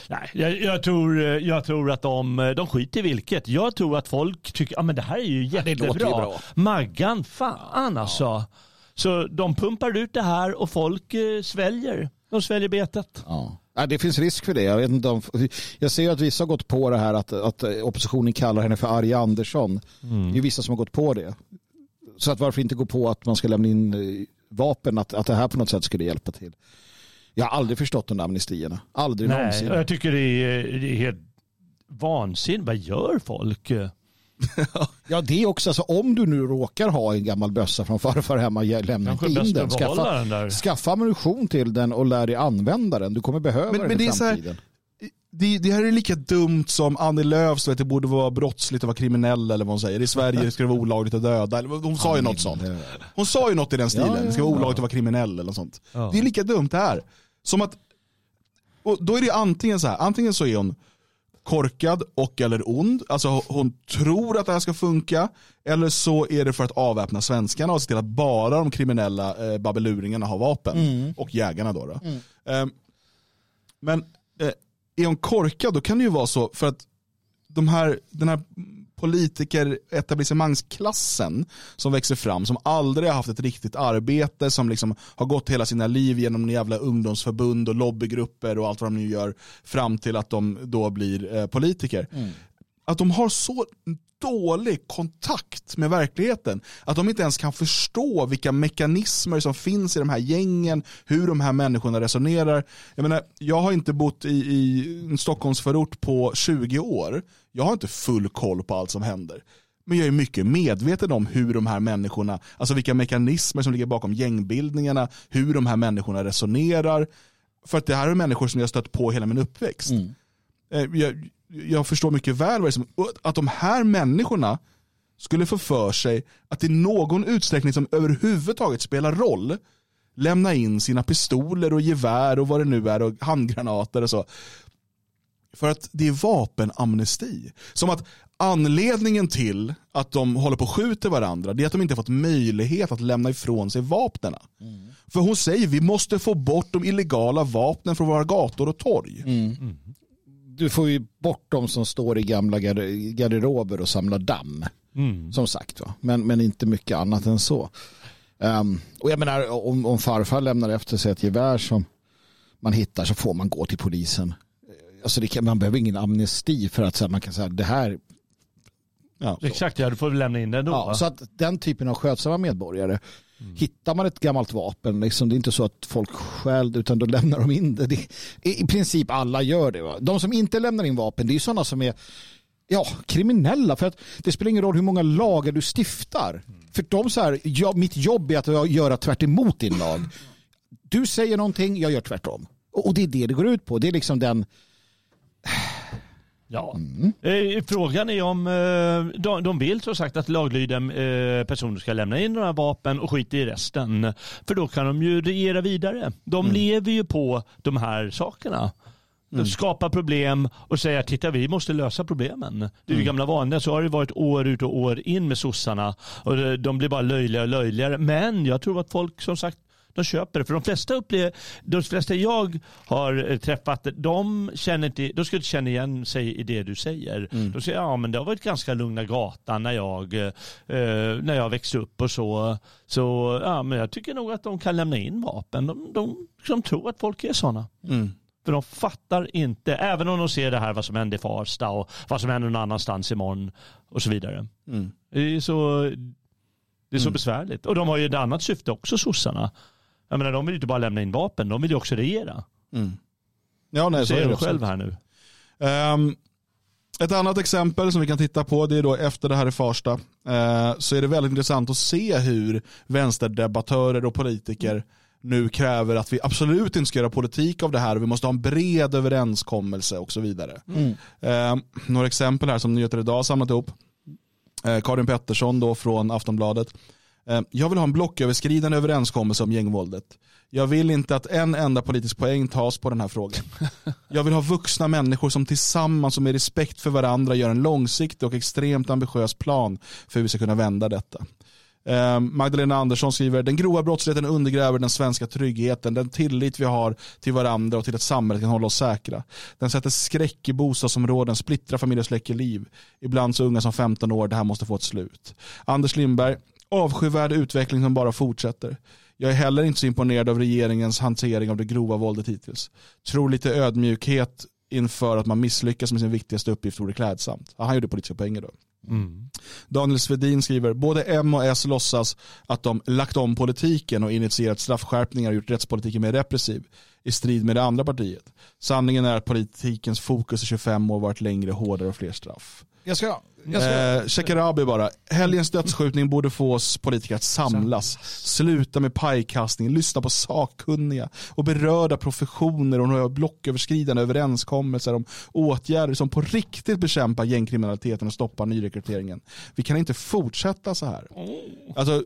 Nej, jag, jag, tror, eh, jag tror att de, eh, de skiter i vilket. Jag tror att folk tycker att ah, men det här är ju det jättebra. låter ju bra. Maggan, fan alltså. Så de pumpar ut det här och folk eh, sväljer. De sväljer betet. Ja. Ja, det finns risk för det. Jag, vet inte om, jag ser att vissa har gått på det här att, att oppositionen kallar henne för Arja Andersson. Det är vissa som har gått på det. Så att varför inte gå på att man ska lämna in eh, vapen, att, att det här på något sätt skulle hjälpa till. Jag har aldrig förstått de där amnestierna. Aldrig Nej, någonsin. jag tycker det är, det är helt vansinnigt. Vad gör folk? Ja, det är också, alltså, om du nu råkar ha en gammal bössa från farfar hemma, lämna inte in den. Skaffa, den där. skaffa ammunition till den och lär dig använda den. Du kommer behöva Men- den men i det är så här- framtiden. Det, det här är lika dumt som Annie Lööf att det borde vara brottsligt att vara kriminell eller vad hon säger. I Sverige ska det vara olagligt att döda. Hon sa ju något sånt. Hon sa ju något i den stilen. Ja, ja, Det ska vara olagligt att vara kriminell eller något sånt. Ja. Det är lika dumt det här. Som att, och då är det antingen så här, antingen så är hon korkad och eller ond. Alltså hon tror att det här ska funka. Eller så är det för att avväpna svenskarna och se till att bara de kriminella eh, babbeluringarna har vapen. Och jägarna då. då. Ehm, men eh, är hon korkad då kan det ju vara så för att de här, den här politiker etablissemangsklassen som växer fram, som aldrig har haft ett riktigt arbete, som liksom har gått hela sina liv genom en jävla ungdomsförbund och lobbygrupper och allt vad de nu gör fram till att de då blir eh, politiker. Mm. Att de har så dålig kontakt med verkligheten. Att de inte ens kan förstå vilka mekanismer som finns i de här gängen, hur de här människorna resonerar. Jag, menar, jag har inte bott i, i en Stockholmsförort på 20 år. Jag har inte full koll på allt som händer. Men jag är mycket medveten om hur de här människorna, alltså vilka mekanismer som ligger bakom gängbildningarna, hur de här människorna resonerar. För att det här är människor som jag stött på hela min uppväxt. Mm. Eh, jag, jag förstår mycket väl vad det är som, att de här människorna skulle få för sig att i någon utsträckning som överhuvudtaget spelar roll lämna in sina pistoler och gevär och vad det nu är och handgranater och så. För att det är vapenamnesti. Som att anledningen till att de håller på och skjuter varandra det är att de inte fått möjlighet att lämna ifrån sig vapnen. Mm. För hon säger vi måste få bort de illegala vapnen från våra gator och torg. Mm. Mm du får ju bort de som står i gamla garderober och samlar damm. Mm. Som sagt, va? Men, men inte mycket annat än så. Um, och jag menar, om, om farfar lämnar efter sig ett gevär som man hittar så får man gå till polisen. Alltså det kan, man behöver ingen amnesti för att så här, man kan säga det här. Ja, Exakt, ja, du får lämna in det ändå. Ja, så att den typen av skötsamma medborgare Mm. Hittar man ett gammalt vapen, liksom, det är inte så att folk stjäl utan då lämnar de in det. det I princip alla gör det. Va? De som inte lämnar in vapen, det är sådana som är ja, kriminella. För att det spelar ingen roll hur många lagar du stiftar. Mm. För de så här, ja, mitt jobb är att göra tvärt din lag. Du säger någonting, jag gör tvärtom. Och det är det det går ut på. Det är liksom den Ja. Mm. Eh, frågan är om eh, de, de vill så sagt att laglydiga eh, personer ska lämna in några vapen och skita i resten. För då kan de ju regera vidare. De mm. lever ju på de här sakerna. Mm. Skapa problem och säga titta vi måste lösa problemen. Det är ju mm. gamla vanliga. Så har det varit år ut och år in med sossarna. Och de blir bara löjligare och löjligare. Men jag tror att folk som sagt de köper det. För de flesta, upplever, de flesta jag har eh, träffat, de, känner inte, de skulle inte känna igen sig i det du säger. Mm. De säger ja men det har varit ganska lugna gatan när jag, eh, när jag växte upp och så. Så ja, men jag tycker nog att de kan lämna in vapen. De, de, de tror att folk är sådana. Mm. För de fattar inte, även om de ser det här vad som hände i Farsta och vad som händer någon annanstans imorgon och så vidare. Mm. Det är så, det är så mm. besvärligt. Och de har ju ett annat syfte också, sossarna. Jag menar, de vill ju inte bara lämna in vapen, de vill ju också regera. Mm. Ja, nej, så är det själv här nu. Um, ett annat exempel som vi kan titta på, det är då efter det här i Farsta, uh, så är det väldigt intressant att se hur vänsterdebattörer och politiker nu kräver att vi absolut inte ska göra politik av det här och vi måste ha en bred överenskommelse och så vidare. Mm. Uh, några exempel här som Nyheter Idag har samlat ihop. Uh, Karin Pettersson då från Aftonbladet Eh, jag vill ha en blocköverskridande överenskommelse om gängvåldet. Jag vill inte att en enda politisk poäng tas på den här frågan. Jag vill ha vuxna människor som tillsammans och med respekt för varandra gör en långsiktig och extremt ambitiös plan för hur vi ska kunna vända detta. Eh, Magdalena Andersson skriver, den grova brottsligheten undergräver den svenska tryggheten, den tillit vi har till varandra och till att samhället kan hålla oss säkra. Den sätter skräck i bostadsområden, splittrar familjer och släcker liv. Ibland så unga som 15 år, det här måste få ett slut. Anders Lindberg, avskyvärd utveckling som bara fortsätter. Jag är heller inte så imponerad av regeringens hantering av det grova våldet hittills. Tror lite ödmjukhet inför att man misslyckas med sin viktigaste uppgift vore klädsamt. Han gjorde politiska poänger då. Mm. Daniel Svedin skriver, både M och S låtsas att de lagt om politiken och initierat straffskärpningar och gjort rättspolitiken mer repressiv i strid med det andra partiet. Sanningen är att politikens fokus i 25 år varit längre, hårdare och fler straff. Jag ska Eh, Shekarabi bara. Helgens dödsskjutning borde få oss politiker att samlas. Sluta med pajkastning, lyssna på sakkunniga och berörda professioner och några blocköverskridande överenskommelser om åtgärder som på riktigt bekämpar gängkriminaliteten och stoppar nyrekryteringen. Vi kan inte fortsätta så här. Alltså,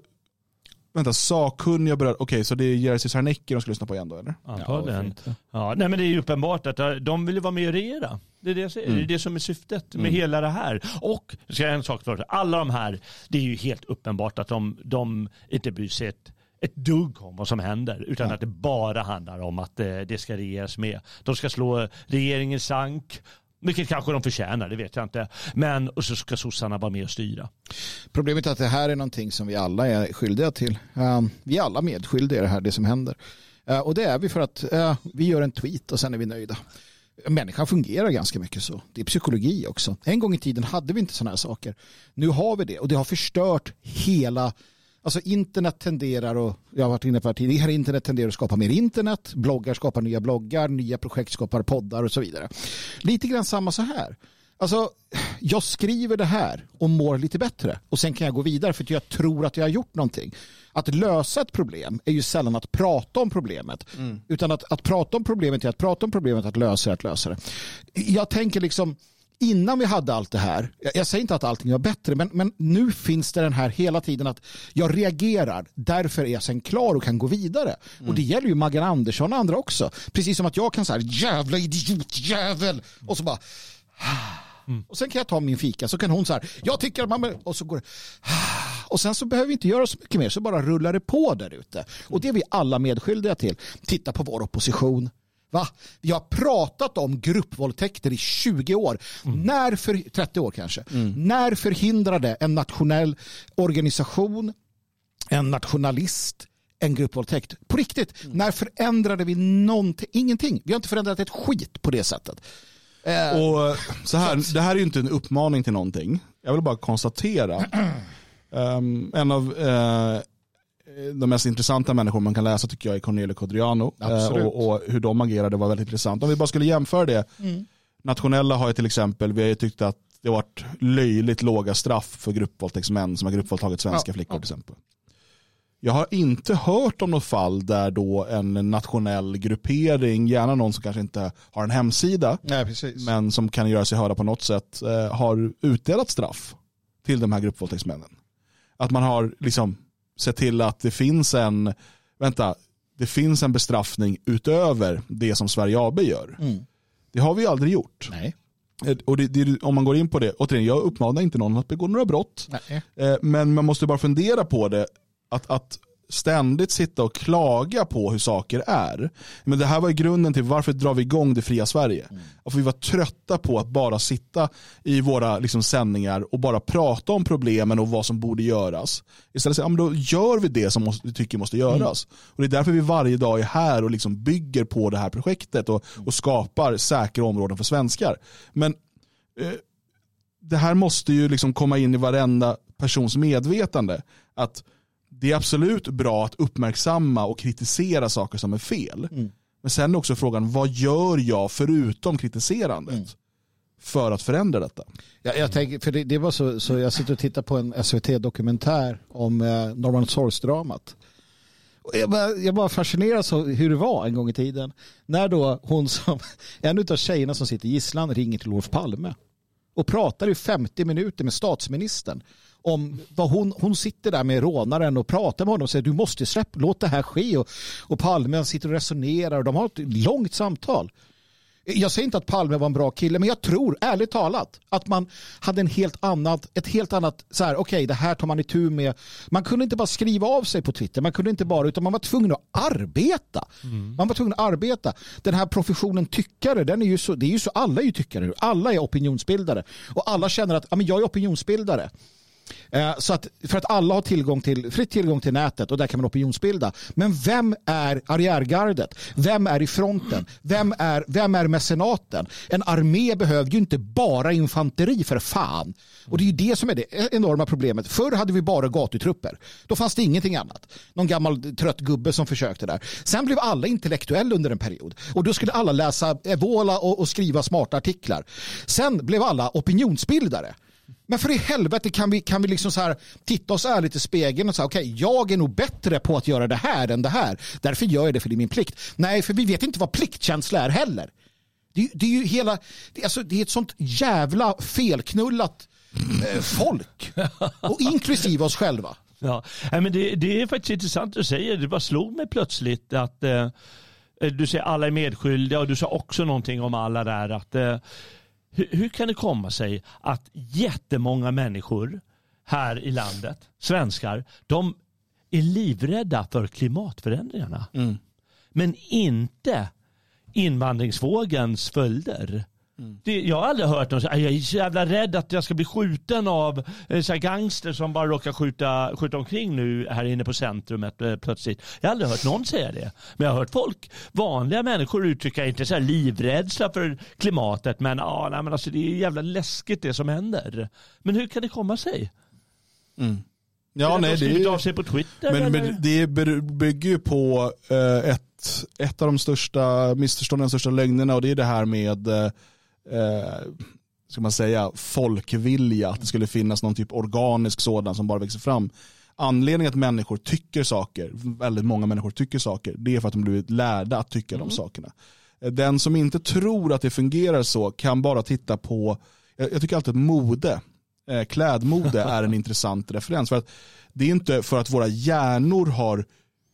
Vänta, sakkunniga berörda, okej okay, så det är Jerzy Sarnecki de ska lyssna på igen då eller? Antagligen. Ja, ja, nej men det är ju uppenbart att de vill vara med och regera. Det är det, jag säger. Mm. det är det som är syftet med mm. hela det här. Och, ska jag en sak för alla de här, det är ju helt uppenbart att de, de inte bryr sig ett, ett dugg om vad som händer. Utan ja. att det bara handlar om att det, eh, det ska regeras med. De ska slå regeringen sank Vilket kanske de förtjänar, det vet jag inte. Men och så ska sossarna vara med och styra. Problemet är att det här är någonting som vi alla är skyldiga till. Uh, vi är alla medskyldiga i det här, det som händer. Uh, och det är vi för att uh, vi gör en tweet och sen är vi nöjda. Människan fungerar ganska mycket så. Det är psykologi också. En gång i tiden hade vi inte sådana här saker. Nu har vi det och det har förstört hela Alltså internet tenderar och jag har varit inne på det tidigare, internet tenderar att skapa mer internet, bloggar skapar nya bloggar, nya projekt skapar poddar och så vidare. Lite grann samma så här. Alltså, jag skriver det här och mår lite bättre och sen kan jag gå vidare för att jag tror att jag har gjort någonting. Att lösa ett problem är ju sällan att prata om problemet. Mm. Utan att, att prata om problemet är att prata om problemet, att lösa det, att lösa det. Jag tänker liksom, innan vi hade allt det här, jag säger inte att allting var bättre, men, men nu finns det den här hela tiden att jag reagerar, därför är jag sen klar och kan gå vidare. Mm. Och det gäller ju Maggan Andersson och andra också. Precis som att jag kan säga jävla idiotjävel och så bara mm. och sen kan jag ta min fika så kan hon så här, jag tycker att man och så går det och sen så behöver vi inte göra så mycket mer så bara rullar det på där ute. Och det är vi alla medskyldiga till. Titta på vår opposition Va? Vi har pratat om gruppvåldtäkter i 20 år. Mm. När för, 30 år kanske. Mm. När förhindrade en nationell organisation, en nationalist, en gruppvåldtäkt? På riktigt, mm. när förändrade vi någonting? Ingenting. Vi har inte förändrat ett skit på det sättet. Eh, och så här, det här är ju inte en uppmaning till någonting. Jag vill bara konstatera. Um, en av uh, Eh, de mest intressanta människor man kan läsa tycker jag är Cornelio Codriano. Eh, och, och, hur de agerade var väldigt intressant. Om vi bara skulle jämföra det. Mm. Nationella har ju till exempel, vi har ju tyckt att det har varit löjligt låga straff för gruppvåldtäktsmän som har gruppvåldtagit svenska ja, flickor ja. till exempel. Jag har inte hört om något fall där då en nationell gruppering, gärna någon som kanske inte har en hemsida, Nej, men som kan göra sig höra på något sätt, eh, har utdelat straff till de här gruppvåldtäktsmännen. Att man har liksom se till att det finns en, vänta, det finns en bestraffning utöver det som Sverige AB gör. Mm. Det har vi aldrig gjort. Nej. Eh, och det, det, om man går in på det, återigen, jag uppmanar inte någon att begå några brott. Nej. Eh, men man måste bara fundera på det, att, att ständigt sitta och klaga på hur saker är. Men det här var ju grunden till varför drar vi igång det fria Sverige. Mm. Och vi var trötta på att bara sitta i våra liksom, sändningar och bara prata om problemen och vad som borde göras. Istället säga, ja, då gör vi det som måste, vi tycker måste göras. Mm. Och Det är därför vi varje dag är här och liksom bygger på det här projektet och, och skapar säkra områden för svenskar. Men eh, det här måste ju liksom komma in i varenda persons medvetande. Att det är absolut bra att uppmärksamma och kritisera saker som är fel. Mm. Men sen är också frågan, vad gör jag förutom kritiserandet? Mm. för att förändra detta. Ja, jag tänker, för det, det, var så, så jag sitter och tittar på en SVT-dokumentär om eh, Norman Source-dramat. Jag bara, jag bara fascineras av hur det var en gång i tiden. När då hon som, en av tjejerna som sitter i gisslan ringer till Olof Palme och pratar i 50 minuter med statsministern om vad hon, hon sitter där med rånaren och pratar med honom och säger du måste släppa, låt det här ske och, och Palme sitter och resonerar och de har ett långt samtal. Jag säger inte att Palme var en bra kille, men jag tror ärligt talat att man hade en helt annat, ett helt annat, så här, okej, okay, det här tar man itu med. Man kunde inte bara skriva av sig på Twitter, man kunde inte bara, utan man var tvungen att arbeta. Mm. Man var tvungen att arbeta. Den här professionen tyckare, den är ju så, det är ju så, alla är ju tyckare, alla är opinionsbildare och alla känner att ja, men jag är opinionsbildare. Eh, så att, för att alla har tillgång till, fritt tillgång till nätet och där kan man opinionsbilda. Men vem är arriärgardet? Vem är i fronten? Vem är, vem är mecenaten? En armé behöver ju inte bara infanteri för fan. Och det är ju det som är det enorma problemet. Förr hade vi bara gatutrupper. Då fanns det ingenting annat. Någon gammal trött gubbe som försökte där. Sen blev alla intellektuella under en period. Och då skulle alla läsa Evola och, och skriva smarta artiklar. Sen blev alla opinionsbildare. Men för i helvete kan vi, kan vi liksom så här titta oss ärligt i spegeln och säga okej, okay, jag är nog bättre på att göra det här än det här. Därför gör jag det för det är min plikt. Nej, för vi vet inte vad pliktkänsla är heller. Det, det är ju hela, det, alltså, det är ett sånt jävla felknullat eh, folk. Och inklusive oss själva. Ja, men det, det är faktiskt intressant du säger. Det bara slog mig plötsligt att eh, du säger alla är medskyldiga och du sa också någonting om alla där att eh, hur, hur kan det komma sig att jättemånga människor här i landet, svenskar, de är livrädda för klimatförändringarna. Mm. Men inte invandringsvågens följder. Det, jag har aldrig hört någon säga jag är så jävla rädd att jag ska bli skjuten av eh, så gangster som bara råkar skjuta, skjuta omkring nu här inne på centrumet eh, plötsligt. Jag har aldrig hört någon säga det. Men jag har hört folk, vanliga människor uttrycka, inte så här livrädsla för klimatet, men, ah, nej, men alltså, det är jävla läskigt det som händer. Men hur kan det komma sig? Ja, Är det nej, det är, av sig på Twitter? men, eller? det bygger ju på eh, ett, ett av de största missförstånden, de största lögnerna och det är det här med eh, eh, ska man säga, folkvilja, att det skulle finnas någon typ organisk sådan som bara växer fram. Anledningen att människor tycker saker, väldigt många människor tycker saker, det är för att de blivit lärda att tycka de sakerna. Eh, Den som inte tror att det fungerar så kan bara titta på, jag, jag tycker alltid att mode, eh, klädmode är en intressant referens. För att det är inte för att våra hjärnor har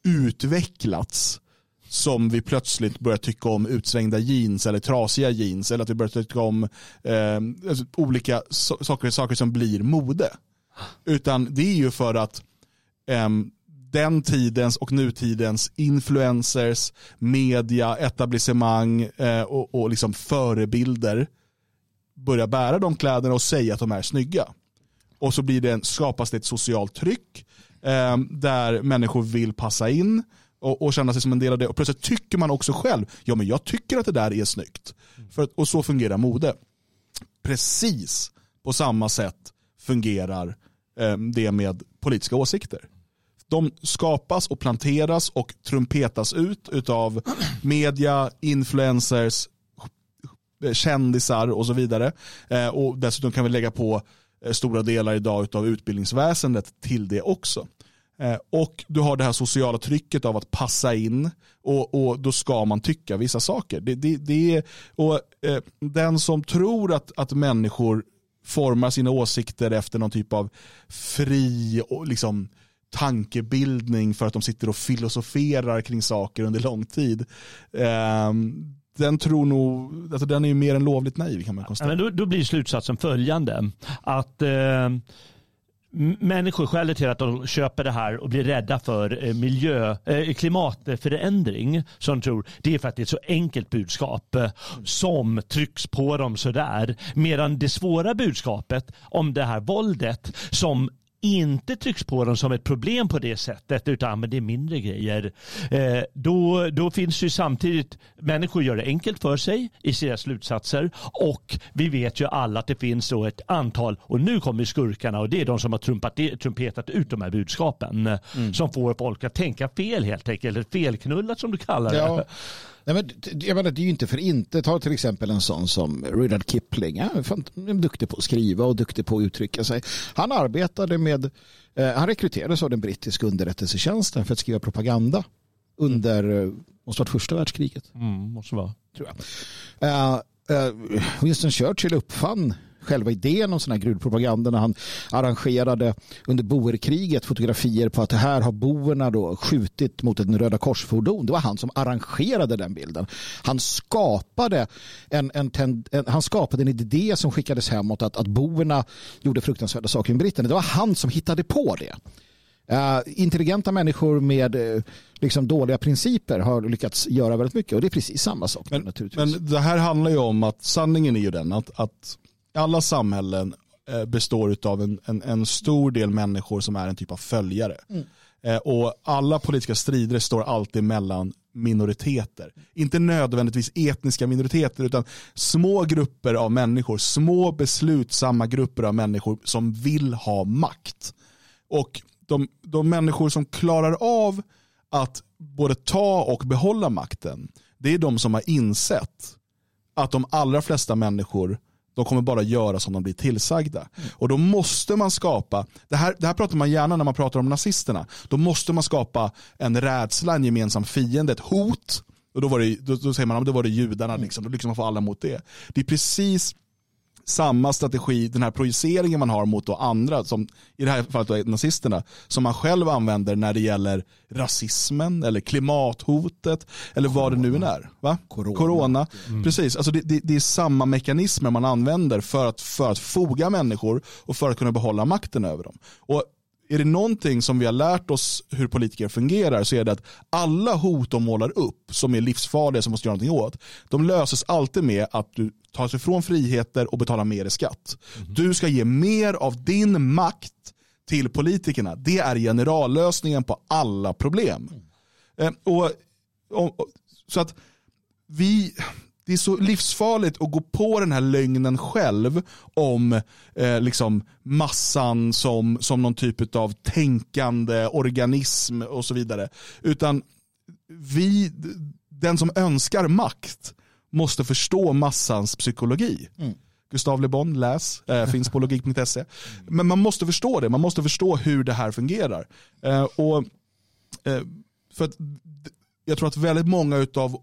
utvecklats som vi plötsligt börjar tycka om utsvängda jeans eller trasiga jeans eller att vi börjar tycka om eh, alltså olika so- saker, saker som blir mode. Utan det är ju för att eh, den tidens och nutidens influencers, media, etablissemang eh, och, och liksom förebilder börjar bära de kläderna och säga att de är snygga. Och så blir det en, skapas det ett socialt tryck eh, där människor vill passa in och, och känna sig som en del av det. Och plötsligt tycker man också själv, ja men jag tycker att det där är snyggt. För, att- och så fungerar mode. Precis på samma sätt fungerar eh, det med politiska åsikter. De skapas och planteras och trumpetas ut av media, influencers, kändisar och så vidare. Eh, och dessutom kan vi lägga på eh, stora delar idag av utbildningsväsendet till det också. Eh, och du har det här sociala trycket av att passa in och, och då ska man tycka vissa saker. Det, det, det är, och, eh, den som tror att, att människor formar sina åsikter efter någon typ av fri och liksom, tankebildning för att de sitter och filosoferar kring saker under lång tid. Eh, den tror nog, alltså den är ju mer än lovligt naiv kan man Ja, men då, då blir slutsatsen följande. Att eh, människor skälet till att de köper det här och blir rädda för eh, miljö, eh, klimatförändring som de tror, det är för att det är ett så enkelt budskap eh, som trycks på dem sådär. Medan det svåra budskapet om det här våldet som inte trycks på dem som ett problem på det sättet utan men det är mindre grejer. Eh, då, då finns ju samtidigt, människor gör det enkelt för sig i sina slutsatser och vi vet ju alla att det finns då ett antal, och nu kommer skurkarna och det är de som har trumpat, trumpetat ut de här budskapen eh, som får folk att tänka fel helt enkelt, eller felknullat som du kallar det. Ja. Nej, men, jag menar, det är ju inte för inte. Ta till exempel en sån som Rudyard Kipling. Han är duktig på att skriva och duktig på att uttrycka sig. Han arbetade med, eh, han rekryterades av den brittiska underrättelsetjänsten för att skriva propaganda under, eh, måste varit första världskriget. Mm, måste vara. tror jag. Eh, eh, Winston Churchill uppfann själva idén om sån här grudpropaganda när han arrangerade under boerkriget fotografier på att här har boerna då skjutit mot en Röda korsfordon. Det var han som arrangerade den bilden. Han skapade en, en, en, han skapade en idé som skickades hemåt att, att boerna gjorde fruktansvärda saker med britterna. Det var han som hittade på det. Uh, intelligenta människor med uh, liksom dåliga principer har lyckats göra väldigt mycket och det är precis samma sak Men, naturligtvis. men det här handlar ju om att sanningen är ju den att, att alla samhällen eh, består av en, en, en stor del människor som är en typ av följare. Eh, Och alla politiska strider står alltid mellan minoriteter. Inte nödvändigtvis etniska minoriteter utan små grupper av människor, små beslutsamma grupper av människor som vill ha makt. Och de, de människor som klarar av att både ta och behålla makten, det är de som har insett att de allra flesta människor de kommer bara göra som de blir tillsagda. Och då måste man skapa, det här, det här pratar man gärna när man pratar om nazisterna, då måste man skapa en rädsla, en gemensam fiende, ett hot. Och då, var det, då, då säger man att det var det judarna, liksom. då liksom man får alla mot det. Det är precis samma strategi, den här projiceringen man har mot andra, som i det här fallet då nazisterna, som man själv använder när det gäller rasismen eller klimathotet eller vad det nu är. Va? Corona. Precis, alltså det, det, det är samma mekanismer man använder för att, för att foga människor och för att kunna behålla makten över dem. Och är det någonting som vi har lärt oss hur politiker fungerar så är det att alla hot de målar upp som är livsfarliga som måste göra någonting åt, de löses alltid med att du tar sig från friheter och betalar mer i skatt. Mm. Du ska ge mer av din makt till politikerna. Det är generallösningen på alla problem. Mm. Eh, och, och, så att vi det är så livsfarligt att gå på den här lögnen själv om eh, liksom massan som, som någon typ av tänkande organism och så vidare. Utan vi, den som önskar makt måste förstå massans psykologi. Mm. Gustav Le Bon, läs, eh, finns på logik.se. Men man måste förstå det, man måste förstå hur det här fungerar. Eh, och eh, för att, Jag tror att väldigt många av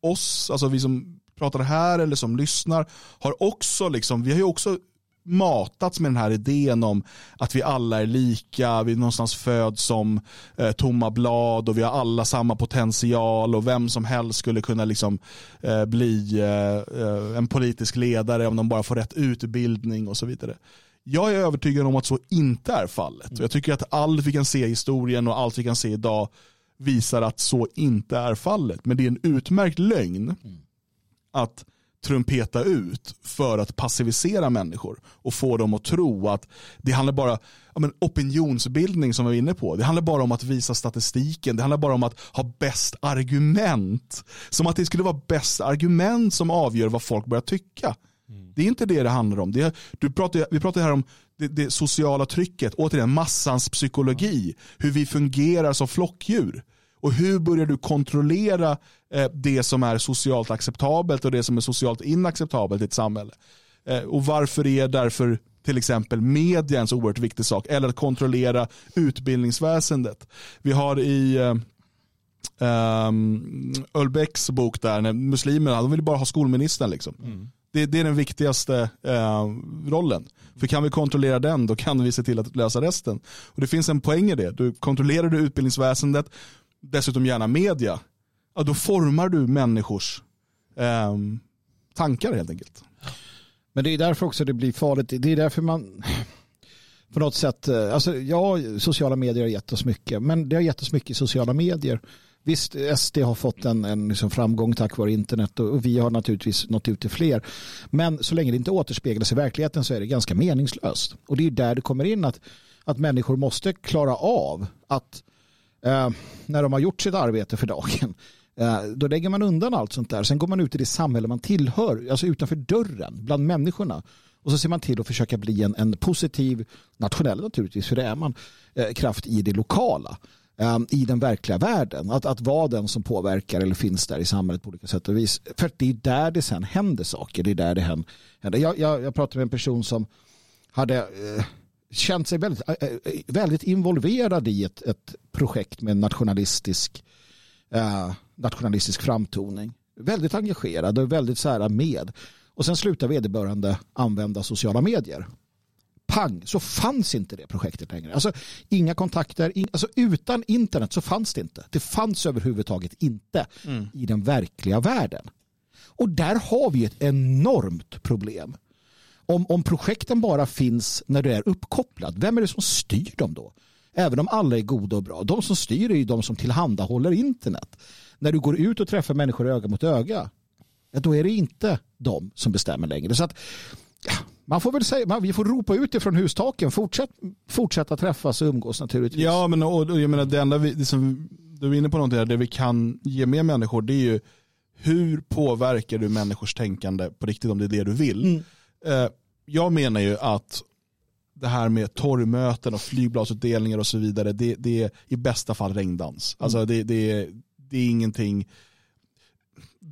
oss, alltså vi som pratar här eller som lyssnar har också, liksom, vi har ju också matats med den här idén om att vi alla är lika, vi någonstans föds som eh, tomma blad och vi har alla samma potential och vem som helst skulle kunna liksom, eh, bli eh, eh en politisk ledare om de bara får rätt utbildning och så vidare. Jag är övertygad om att så inte är fallet. Och jag tycker att allt vi kan se i historien och allt vi kan se idag visar att så inte är fallet. Men det är en utmärkt lögn mm att trumpeta ut för att passivisera människor och få dem att tro att det handlar bara om opinionsbildning som vi var inne på. Det handlar bara om att visa statistiken. Det handlar bara om att ha bäst argument. Som att det skulle vara bäst argument som avgör vad folk börjar tycka. Mm. Det är inte det det handlar om. Det, du pratar, vi pratar här om det, det sociala trycket, återigen massans psykologi, hur vi fungerar som flockdjur. Och hur börjar du kontrollera eh, det som är socialt acceptabelt och det som är socialt inacceptabelt i ett samhälle? Eh, och varför är därför till exempel media en så oerhört viktig sak? Eller att kontrollera utbildningsväsendet. Vi har i um, Ölbecks bok där, när muslimerna de vill bara ha skolministern. Liksom. Mm. Det, det, är den viktigaste uh, rollen. För kan vi kontrollera den, då kan vi se till att lösa resten. Och Det finns en poäng i det. Du kontrollerar du utbildningsväsendet, dessutom gärna media, ja, då formar du människors eh, tankar helt enkelt. Men det är därför också det blir farligt. Det är därför man på något sätt, eh, alltså ja, sociala medier har gett oss mycket, men det har gett oss mycket i sociala medier. Visst, SD har fått en, en liksom framgång tack vare internet och, och, vi har naturligtvis nått ut till fler. Men så länge det inte återspeglas i verkligheten så är det ganska meningslöst. Och det är där det kommer in att, att människor måste klara av att eh, Eh, när de har gjort sitt arbete för dagen. Eh, då lägger man undan allt sånt där. Sen går man ut i det samhälle man tillhör, alltså utanför dörren, bland människorna. Och så ser man till att försöka bli en, en positiv, nationell naturligtvis, för det är man, eh, kraft i det lokala. Eh, I den verkliga världen. Att, att vara den som påverkar eller finns där i samhället på olika sätt och vis. För det är där det sen händer saker. Det är där det händer. Jag, jag, jag pratade med en person som hade eh, känt sig väldigt, äh, äh, väldigt involverad i ett, ett projekt med nationalistisk, uh, nationalistisk framtoning. Väldigt engagerad och väldigt så här med. Och sen slutar vederbörande använda sociala medier. Pang, så fanns inte det projektet längre. Alltså inga kontakter, in, alltså utan internet så fanns det inte. Det fanns överhuvudtaget inte mm. i den verkliga världen. Och där har vi ett enormt problem om, om projekten bara finns när du är uppkopplad, vem är det som styr dem då? Även om alla är goda och bra. De som styr är ju de som tillhandahåller internet. När du går ut och träffar människor öga mot öga, då är det inte de som bestämmer längre. Så att, man får väl säga, vi får ropa ut ifrån hustaken, fortsätt, fortsätta träffas och umgås naturligtvis. Ja, men och, och jag menar det enda vi, det som, du är inne på någonting här, det vi kan ge med människor, det är ju hur påverkar du människors tänkande på riktigt om det är det du vill. Mm. Eh, jag menar ju att det här med torgmöten och flygbladsutdelningar och så vidare, det, det är i bästa fall regndans. Alltså mm. det, det, det är ingenting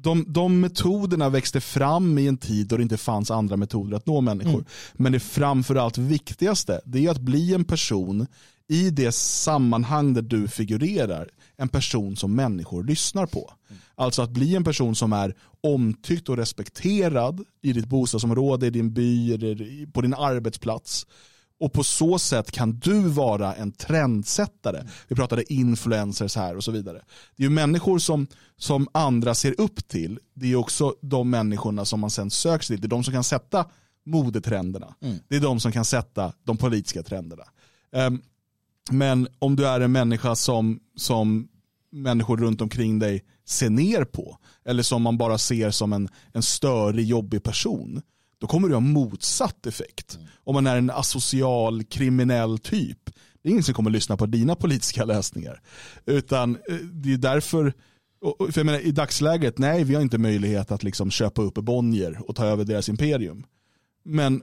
de, de metoderna växte fram i en tid då det inte fanns andra metoder att nå människor. Mm. Men det framförallt viktigaste det är att bli en person i det sammanhang där du figurerar en person som människor lyssnar på. Alltså att bli en person som är omtyckt och respekterad i ditt bostadsområde, i din by, på din arbetsplats. Och på så sätt kan du vara en trendsättare. Vi pratade influencers här och så vidare. Det är ju människor som, som andra ser upp till. Det är också de människorna som man sen söker sig till. Det är de som kan sätta modetrenderna. Mm. Det är de som kan sätta de politiska trenderna. Um, Men om du är en människa som, som människor runt omkring dig ser ner på, eller som man bara ser som en, en störig, jobbig person, då kommer du ha motsatt effekt. Om man är en asocial, kriminell typ. Det är ingen som kommer lyssna på dina politiska läsningar. Utan eh, det är därför, för jag menar, i dagsläget, nej vi har inte möjlighet att liksom köpa upp Bonnier och ta över deras imperium. Men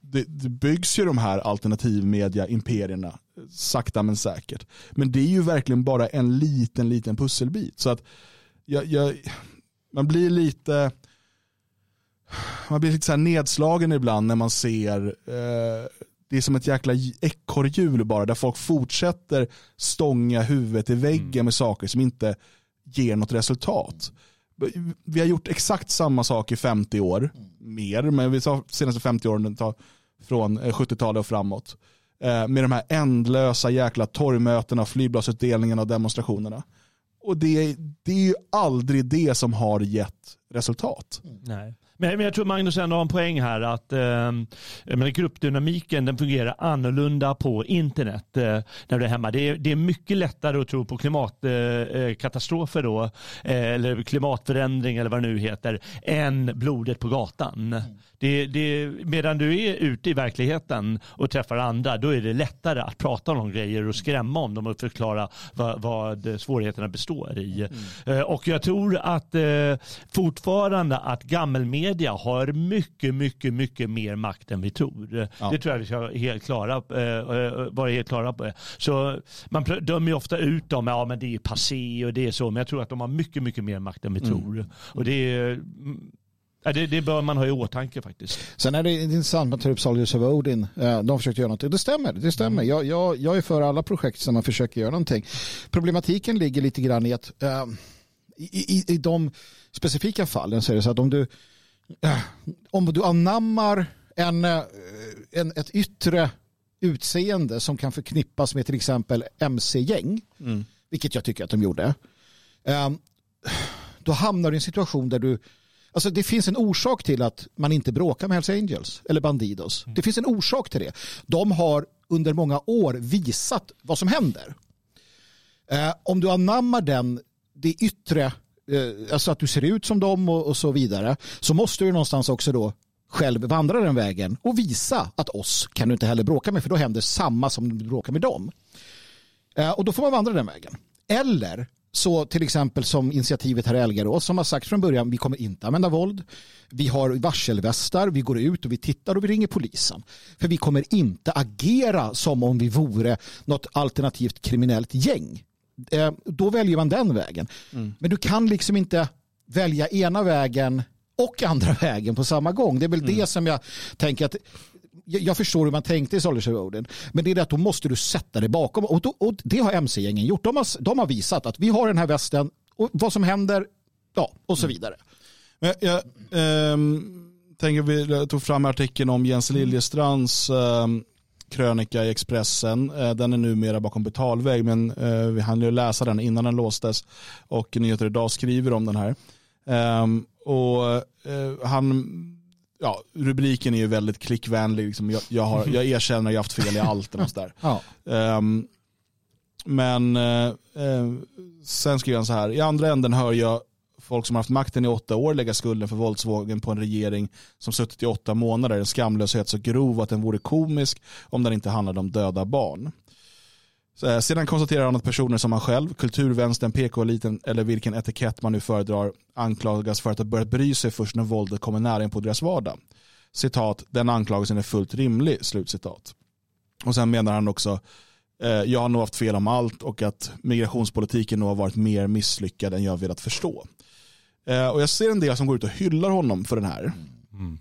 det, det byggs ju de här alternativmedia-imperierna sakta men säkert. Men det är ju verkligen bara en liten, liten pusselbit. Så att jag, jag, man blir lite man blir lite så nedslagen ibland när man ser eh, det är som ett jäkla ekorrhjul bara där folk fortsätter stånga huvudet i väggen mm. med saker som inte ger något resultat. Vi har gjort exakt samma sak i 50 år, mer, men vi tar senaste 50 åren från 70-talet eh, och framåt. Eh, med de här ändlösa jäkla torgmötena, flygbladsutdelningarna och demonstrationerna. Och det, det är ju aldrig det som har gett resultat. Nej. Men, jag tror Magnus ändå har en poäng här att eh, gruppdynamiken den fungerar annorlunda på internet eh, när du är hemma. Det är, det är mycket lättare att tro på klimatkatastrofer eh, då, eh, eller klimatförändring eller vad det nu heter, än blodet på gatan. Mm. Det, det, medan du är ute i verkligheten och träffar andra, då är det lättare att prata om grejer och skrämma om dem och förklara vad, vad svårigheterna består i. Mm. Eh, och jag tror att eh, fortfarande att gammelmedia har mycket, mycket, mycket mer makt än vi tror. Ja. Det tror jag vi ska helt klara, eh, vara helt klara på. Så man dömer ju ofta ut dem, ja men det är passé och det är så, men jag tror att de har mycket, mycket mer makt än vi mm. tror. Och det är det, det bör man ha i åtanke faktiskt. Sen är det intressant ta upp Soldiers of Odin. De försökte göra någonting. Det stämmer. Det stämmer. Mm. Jag, jag, jag är för alla projekt som man försöker göra någonting. Problematiken ligger lite grann i att äh, i, i, i de specifika fallen så är det så att om du, äh, om du anammar en, en, ett yttre utseende som kan förknippas med till exempel mc-gäng, mm. vilket jag tycker att de gjorde, då hamnar du i en situation där du Alltså det finns en orsak till att man inte bråkar med Hells Angels eller Bandidos. Mm. Det finns en orsak till det. De har under många år visat vad som händer. Eh, om du anammar den, det yttre, eh, alltså att du ser ut som dem och, och, så vidare, så måste du någonstans också då själv vandra den vägen och visa att oss kan du inte heller bråka med för då händer samma som du bråkar med dem. Eh, och då får man vandra den vägen. Eller så till exempel som initiativet här i Elgarås som har sagt från början vi kommer inte använda våld. Vi har varselvästar, vi går ut och vi tittar och vi ringer polisen. För vi kommer inte agera som om vi vore något alternativt kriminellt gäng. Eh, då väljer man den vägen. Mm. Men du kan liksom inte välja ena vägen och andra vägen på samma gång. Det är väl mm. det som jag tänker att jag förstår hur man tänkte i Soldiers of Odin. Men det är det att då måste du sätta dig bakom. Och, då, och det har MC-gängen gjort. De har, de har visat att vi har den här västen och vad som händer, ja, och så mm. vidare. Men jag ähm, tänker vi tog fram artikeln om Jens Liljestrands ähm, krönika i Expressen. Äh, den är numera bakom betalväg men äh, vi hann ju läsa den innan den låstes och Nyheter idag skriver om den här. Ähm, och äh, han ja, rubriken är ju väldigt klickvänlig. Liksom jag, jag, har, jag erkänner att jag haft fel i allt. Och där. ja. um, men uh, uh, sen skriver han så här, i andra änden hör jag folk som har haft makten i åtta år lägga skulden för våldsvågen på en regering som suttit i åtta månader. En skamlöshet så grov att den vore komisk om den inte handlade om döda barn. Eh, sedan konstaterar han att personer som han själv, kulturvänstern, PK-eliten eller vilken etikett man nu föredrar anklagas för att ha börjat bry sig först när våldet kommer nära in på deras vardag. Citat, den anklagelsen är fullt rimlig, slutcitat. Och sen menar han också, eh, jag har nog haft fel om allt och att migrationspolitiken nog har varit mer misslyckad än jag velat förstå. Eh, och jag ser en del som går ut och hyllar honom för den här. Mm.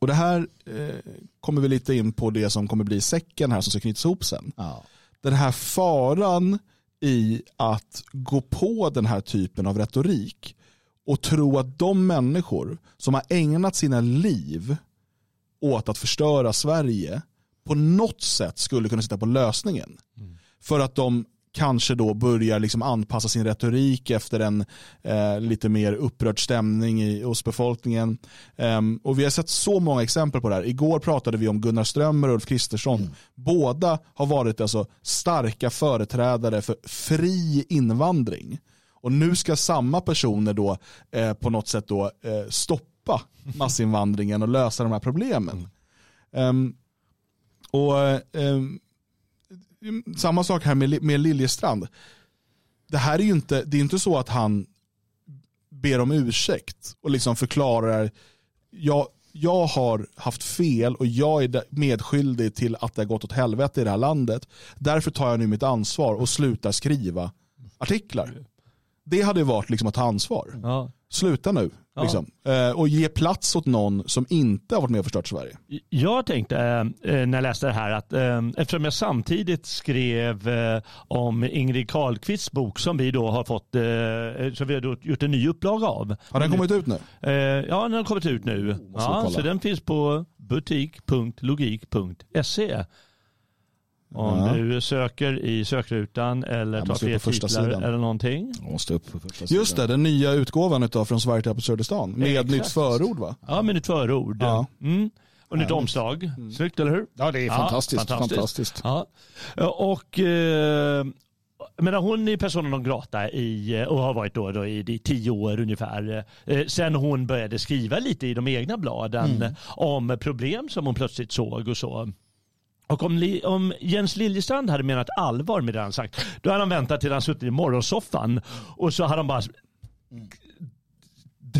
Och det här eh, kommer vi lite in på det som kommer bli säcken här som ska knytas ihop sen. Ja den här faran i att gå på den här typen av retorik och tro att de människor som har ägnat sina liv åt att förstöra Sverige på något sätt skulle kunna sitta på lösningen. Mm. För att de kanske då börjar liksom anpassa sin retorik efter en eh, lite mer upprörd stämning i, hos befolkningen. Um, och vi har sett så många exempel på det här. Igår pratade vi om Gunnar Strömmer och Ulf Kristersson. Mm. Båda har varit alltså starka företrädare för fri invandring. Och nu ska samma personer då eh, på något sätt då eh, stoppa massinvandringen och lösa de här problemen. Um, och um, samma sak här med, med Liljestrand. Det här är ju inte, det är inte så att han ber om ursäkt och liksom förklarar, jag, jag har haft fel och jag är medskyldig till att det har gått åt helvete i det här landet. Därför tar jag nu mitt ansvar och slutar skriva artiklar. Mm. Det hade varit liksom att ta ansvar. Ja. Sluta nu. Ja. Liksom. Eh, och ge plats åt någon som inte har varit med och förstört Sverige. Jag tänkte eh, när jag läste det här att eh, eftersom jag samtidigt skrev om Ingrid Carlqvists bok som vi då har fått, som vi har gjort en ny upplaga av. Har den kommit ut nu? Ja, den har kommit ut nu. Oh, ja, så den finns på butik.logik.se. Om ja. du söker i sökrutan eller tar fler titlar sidan. eller någonting. Måste upp på första sidan. Just det, den nya utgåvan av Från Sverige till Absurdistan. Med Exakt. nytt förord va? Ja, med nytt förord. Ja. Mm. Och nytt omslag. Mm. Snyggt, eller hur? Ja, det är fantastiskt. Ja, fantastiskt. fantastiskt. Ja. Och eh, men hon är personen non grata i, och har varit då, då i, i tio år ungefär. Eh, sen hon började skriva lite i de egna bladen mm. om problem som hon plötsligt såg och så. Och om, om, Jens Liljestrand hade menat allvar med det han sagt, då hade han väntat till han suttit i morgonsoffan och så hade han bara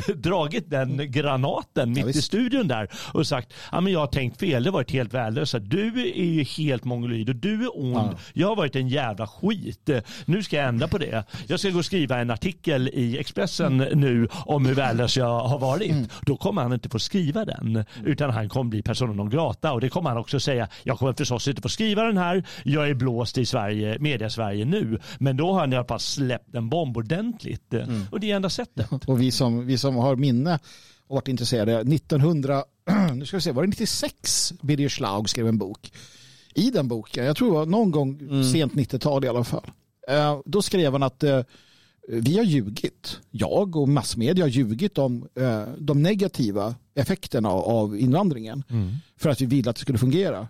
dragit den granaten mitt ja, i studion där och sagt ja, men jag har tänkt fel, det har varit helt värdelöst. Du är ju helt mongoloid och du är ond. Ja. Jag har varit en jävla skit. Nu ska jag ändra på det. Jag ska gå och skriva en artikel i Expressen mm. nu om hur värdelös jag har varit. Mm. Då kommer han inte få skriva den mm. utan han kommer bli personen non grata och det kommer han också säga. Jag kommer förstås inte få skriva den här. Jag är blåst i Sverige, media Sverige nu. Men då har han i alla fall släppt en bomb ordentligt mm. och det är enda sättet. Och vi som, vi som som har minne och varit intresserade. 1900, nu ska vi se, var det 96 Birger Schlaug skrev en bok. I den boken, jag tror det var någon gång mm. sent 90-tal i alla fall. Eh, då skrev han att eh, vi har ljugit. Jag och massmedia har ljugit om eh, de negativa effekterna av invandringen. Mm. För att vi ville att det skulle fungera.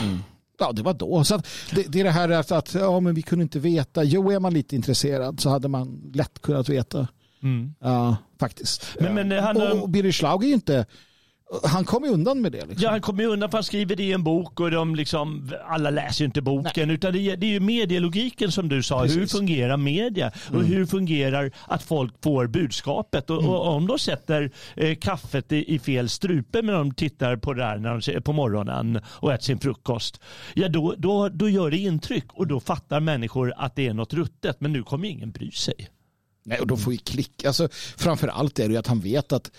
Mm. Ja, det var då. Så det, det, är det här att, att ja, men vi kunde inte veta. Jo, är man lite intresserad så hade man lätt kunnat veta. Mm. Ja, faktiskt. Men, men han, och, och Birger Schlaug är ju inte han kommer ju undan med det. Liksom. Ja, han kommer ju undan för han skriver det i en bok och de liksom, alla läser ju inte boken. Nej. Utan det är, det är ju medielogiken som du sa. Precis. Hur fungerar media? Och mm. hur fungerar att folk får budskapet? Och, mm. och om de sätter eh, kaffet i, i, fel strupe när de tittar på det här när de, på morgonen och äter sin frukost. Ja, då, då, då gör det intryck och då fattar människor att det är något ruttet. Men nu kommer ingen bry sig. Nej, och då får vi klick. Alltså, framför allt är det ju att han vet att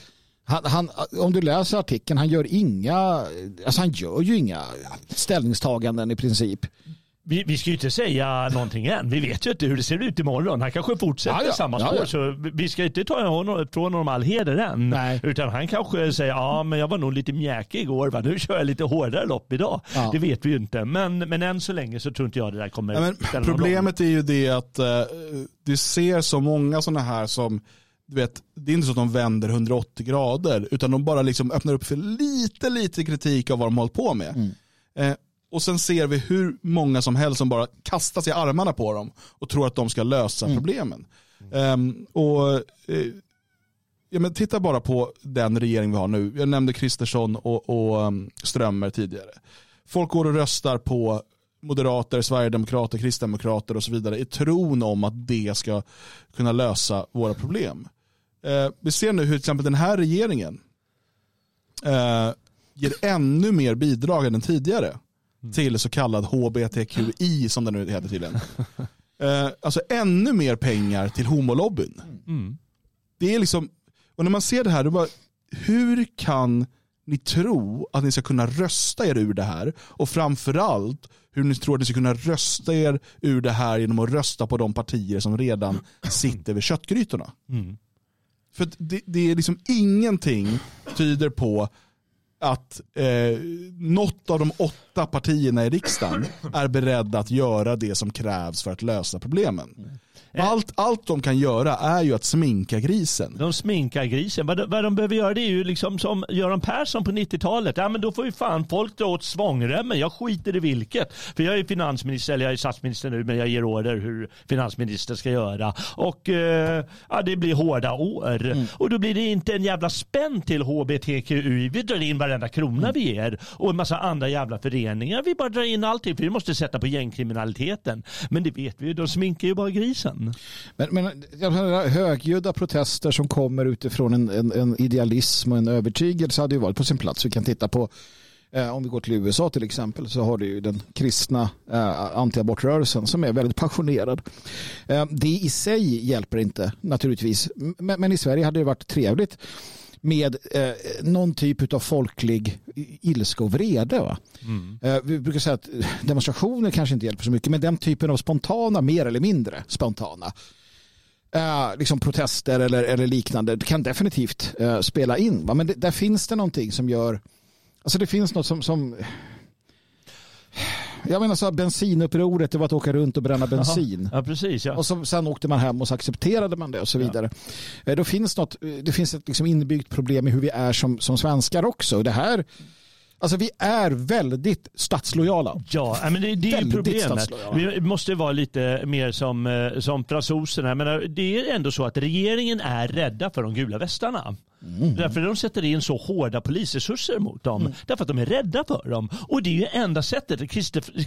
han, han, om du läser artikeln, han gör inga, alltså han gör ju inga ställningstaganden i princip. Vi, vi ska ju inte säga någonting än. Vi vet ju inte hur det ser ut imorgon. Han kanske fortsätter ja, ja. samma spår. Ja. Så vi ska inte ta honom från honom all heder än. Nej. Utan han kanske säger ja men jag var nog lite mjäkig igår. Va? Nu kör jag lite hårdare lopp idag. Det vet vi ju inte. Men, men än så länge så tror inte jag det där kommer men Problemet är ju det att uh, du ser så många sådana här som du vet, det är inte så att de vänder 180 grader utan de bara liksom öppnar upp för lite lite kritik av vad de har hållit på med. Mm. Eh, och sen ser vi hur många som helst som bara kastar sig i armarna på dem och tror att de ska lösa mm. problemen. Um, och uh, ja, men Titta bara på den regering vi har nu. Jag nämnde Kristersson och, och um, Strömmer tidigare. Folk går och röstar på moderater, sverigedemokrater, kristdemokrater och så vidare i tron om att det ska kunna lösa våra problem. Uh, vi ser nu hur till exempel den här regeringen uh, ger ännu mer bidrag än den tidigare till så kallad HBTQI som den nu heter tydligen. eh, alltså ännu mer pengar till homolobbyn. Mm. Det är liksom, och när man ser det här, då bara, hur kan ni tro att ni ska kunna rösta er ur det här? Och framförallt hur ni tror att ni ska kunna rösta er ur det här genom att rösta på de partier som redan sitter vid köttgrytorna. Mm. För det, det, är liksom ingenting tyder på att eh, något av de åtta åtta partierna i riksdagen är beredda att göra det som krävs för att lösa problemen. Allt, allt de kan göra är ju att sminka grisen. De sminkar grisen. Vad de, vad de behöver göra det är ju liksom som Göran Persson på 90-talet. Ja men då får ju fan folk dra åt svångremmen. Jag skiter i vilket. För jag är finansminister, eller jag är statsminister nu, men jag ger order hur finansministern ska göra. Och eh, ja, det blir hårda år. Mm. Och då blir det inte en jävla spänn till HBTQI. Vi drar in varenda krona Mm. vi ger. Och en massa andra jävla föreningar. Vi bara drar in allting för vi måste sätta på gängkriminaliteten. Men det vet vi ju, de sminkar ju bara grisen. Men, men högljudda protester som kommer utifrån en, en, en idealism och en övertygelse hade ju varit på sin plats. Vi kan titta på eh, om vi går till USA till exempel så har du ju den kristna eh, antiabortrörelsen som är väldigt passionerad. Eh, det i sig hjälper inte naturligtvis. Men i Sverige hade det varit trevligt med eh, någon typ av folklig ilska och vrede. Va? Eh, vi brukar säga att demonstrationer kanske inte hjälper så mycket men den typen av spontana, mer eller mindre spontana eh, liksom protester eller, eller liknande det kan definitivt eh, spela in. Va? Men det, där finns det någonting som gör alltså det finns något som, som jag menar så här, bensinupproret det var att åka runt och bränna bensin. Ja precis ja. Och så, sen åkte man hem och så accepterade man det och så vidare. Eh, Då finns något, eh, det finns ett liksom inbyggt problem i hur vi är som, som svenskar också. Det här, alltså vi är väldigt statslojala. Ja, men det, det är problemet. Vi måste vara lite mer som, eh, som fransoserna. Menar, det är ändå så att regeringen är rädda för de gula västarna. Mm. Därför de sätter in så hårda polisresurser mot dem. Därför att de är rädda för dem. Och det är ju enda sättet.